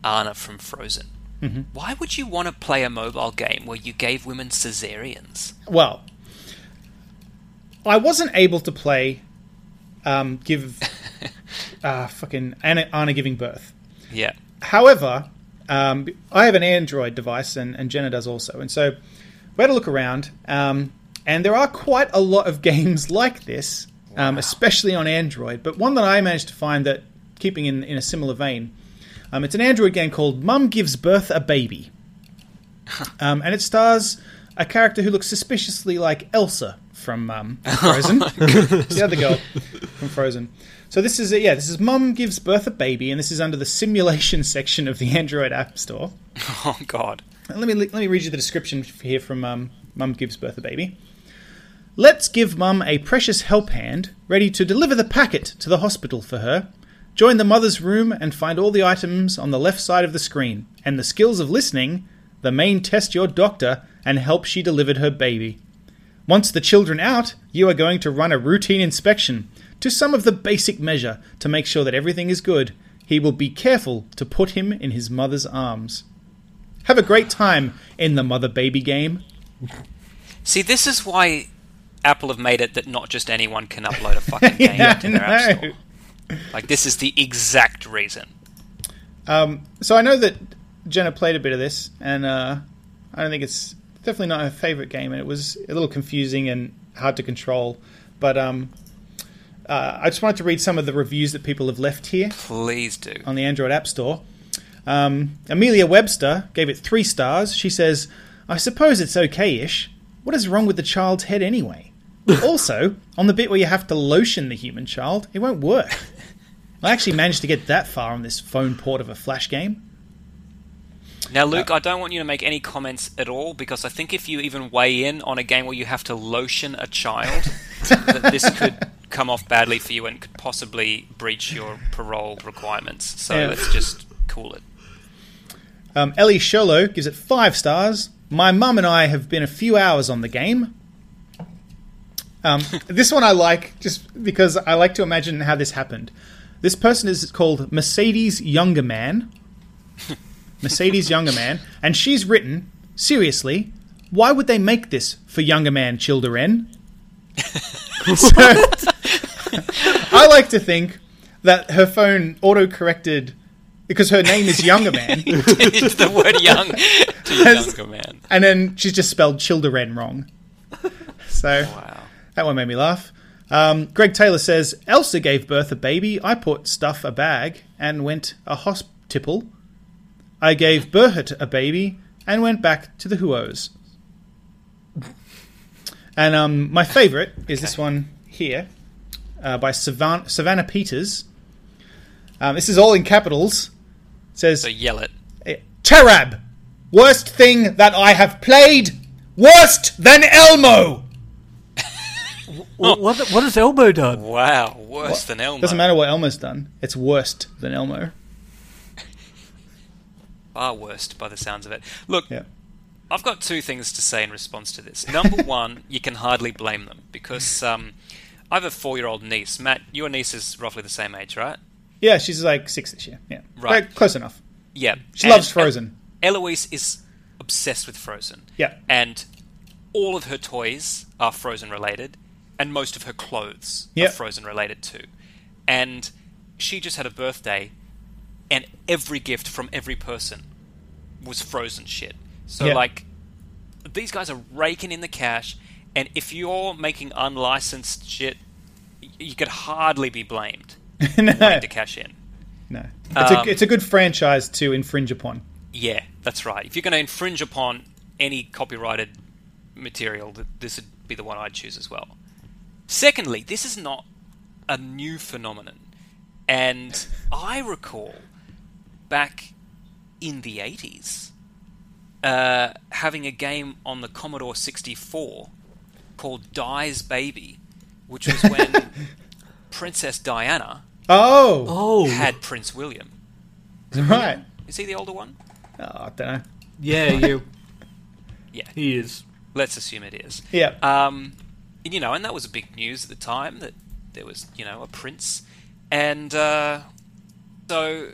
Anna from Frozen, Mm-hmm. why would you want to play a mobile game where you gave women cesareans? Well, I wasn't able to play. Um, give uh, fucking Anna, Anna giving birth. Yeah. However, um, I have an Android device, and, and Jenna does also. And so we had a look around, um, and there are quite a lot of games like this, um, especially on Android. But one that I managed to find that, keeping in, in a similar vein, um, it's an Android game called Mum Gives Birth a Baby. Um, and it stars a character who looks suspiciously like Elsa from um, Frozen. the other girl from Frozen. So this is yeah, this is Mum gives birth a baby, and this is under the simulation section of the Android App Store. Oh God. Let me let me read you the description here from um, Mum gives birth a baby. Let's give Mum a precious help hand, ready to deliver the packet to the hospital for her. Join the mother's room and find all the items on the left side of the screen, and the skills of listening. The main test your doctor and help she delivered her baby. Once the children out, you are going to run a routine inspection to some of the basic measure to make sure that everything is good. He will be careful to put him in his mother's arms. Have a great time in the mother baby game. See, this is why Apple have made it that not just anyone can upload a fucking game Yeah, to their I app store. Like this is the exact reason. Um, so I know that Jenna played a bit of this, and uh, I don't think it's definitely not her favorite game, and it was a little confusing and hard to control. But um, uh, I just wanted to read some of the reviews that people have left here Please do. on the Android App Store. Um, Amelia Webster gave it three stars. She says, I suppose it's okay ish. What is wrong with the child's head anyway? also, on the bit where you have to lotion the human child, it won't work. I actually managed to get that far on this phone port of a Flash game. Now, Luke, I don't want you to make any comments at all because I think if you even weigh in on a game where you have to lotion a child, that this could come off badly for you and could possibly breach your parole requirements. So Yeah. let's just cool it. Um, Ellie Sholo gives it five stars. My mum and I have been a few hours on the game. Um, this one I like just because I like to imagine how this happened. This person is called Mercedes Younger Man. Mercedes Younger Man. And she's written, seriously, why would they make this for Younger Man children? so, I like to think that her phone auto corrected because her name is Younger Man. It's the word young to younger man. and then she's just spelled children wrong. So Wow. that one made me laugh. Um, Greg Taylor says Elsa gave birth a baby. I put stuff a bag and went a hospital. I gave Berhut a baby and went back to the Huos. And um, my favourite is this one here uh, by Savan- Savannah Peters. Um, this is all in capitals. It says So yell it. Terab, worst thing that I have played, worst than Elmo. What, what, what has Elmo done? Wow, worse than Elmo. Doesn't matter what Elmo's done; it's worst than Elmo. Far worst by the sounds of it. Look, Yeah, I've got two things to say in response to this. Number one, you can hardly blame them because um, I have a four-year-old niece. Matt, your niece is roughly the same age, right? yeah, she's like six this year. Yeah, Right. But close enough. Yeah. She loves Frozen. Eloise is obsessed with Frozen. Yeah. And all of her toys are Frozen related, and most of her clothes Yep. are Frozen related too. And she just had a birthday, and every gift from every person was Frozen shit. So, Yeah. like, these guys are raking in the cash, and if you're making unlicensed shit, you could hardly be blamed no, wanting to cash in. no, it's Um, a it's a good franchise to infringe upon. Yeah, that's right. If you're going to infringe upon any copyrighted material, this would be the one I'd choose as well. Secondly, this is not a new phenomenon. And I recall back in the 80s uh, having a game on the Commodore 64 called Di's Baby, which was when Princess Diana Oh, Oh, had Prince William. right. Is he the older one? Oh, I don't know. yeah, you. Yeah. He is. Let's assume it is. Yeah, Um, and, you know, and that was big news at the time that there was, you know, a prince. And uh, so,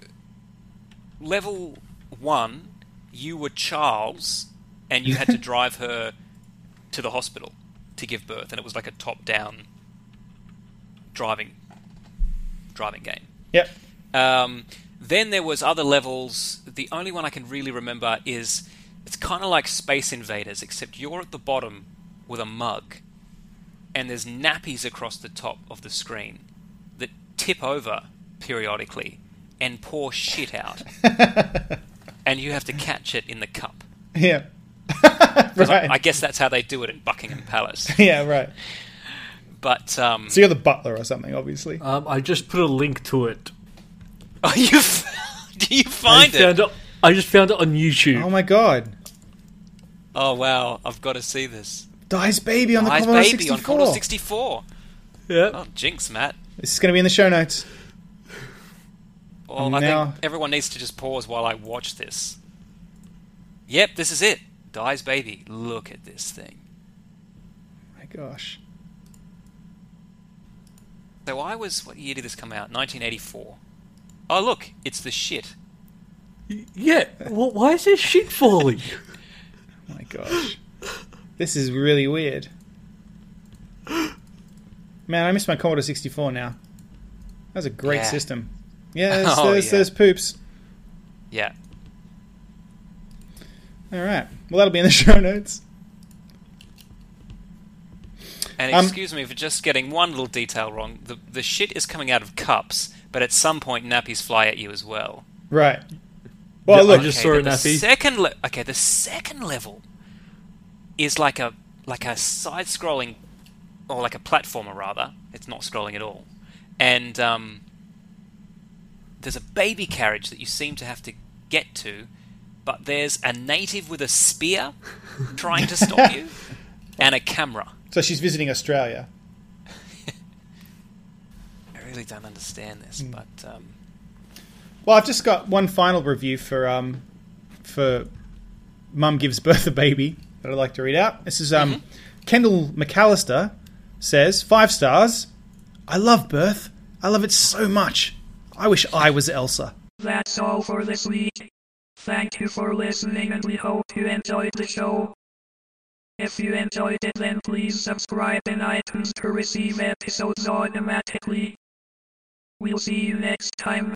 level one, you were Charles, and you had to drive her to the hospital to give birth, and it was like a top-down driving driving game. yep. Um, then there was other levels. The only one I can really remember is it's kind of like Space Invaders, except you're at the bottom with a mug, and there's nappies across the top of the screen that tip over periodically and pour shit out, and you have to catch it in the cup. Yeah. I- right. I guess that's how they do it at Buckingham Palace. yeah, right. But um, So you're the butler or something, obviously. Um, I just put a link to it. oh, you f- do you find just found it? it. I just found it on YouTube. Oh my god. Oh wow, I've got to see this. Di's baby on the Eyes Commodore Baby 64. on Commodore 64. yeah. Oh, jinx, Matt. This is going to be in the show notes. Well, I now- think everyone needs to just pause while I watch this. Yep, this is it. Di's Baby. Look at this thing. my gosh. So I was. What year did this come out? 1984. Oh, look, it's the shit. Yeah. Well, why is there shit falling? Oh my gosh. This is really weird. Man, I miss my Commodore 64 now. That was a great Yeah. system. Yeah, there's, Oh, there's, yeah. there's poops. Yeah. All right. Well, that'll be in the show notes. And Um, excuse me for just getting one little detail wrong. The the shit is coming out of cups, but at some point nappies fly at you as well. Right. Well, Yeah, I look, just saw a but the nappy. second le- okay, the second level is like a like a side-scrolling or like a platformer rather. It's not scrolling at all, and um, there's a baby carriage that you seem to have to get to, but there's a native with a spear trying to stop you, and a camera. so she's visiting Australia. I really don't understand this, Hmm. but um, Well, I've just got one final review for um for Mum gives birth a baby that I'd like to read out. This is um Kendall McAllister says five stars. I love birth. I love it so much. I wish I was Elsa. That's all for this week. Thank you for listening and we hope you enjoyed the show. If you enjoyed it then please subscribe in iTunes to receive episodes automatically. We'll see you next time.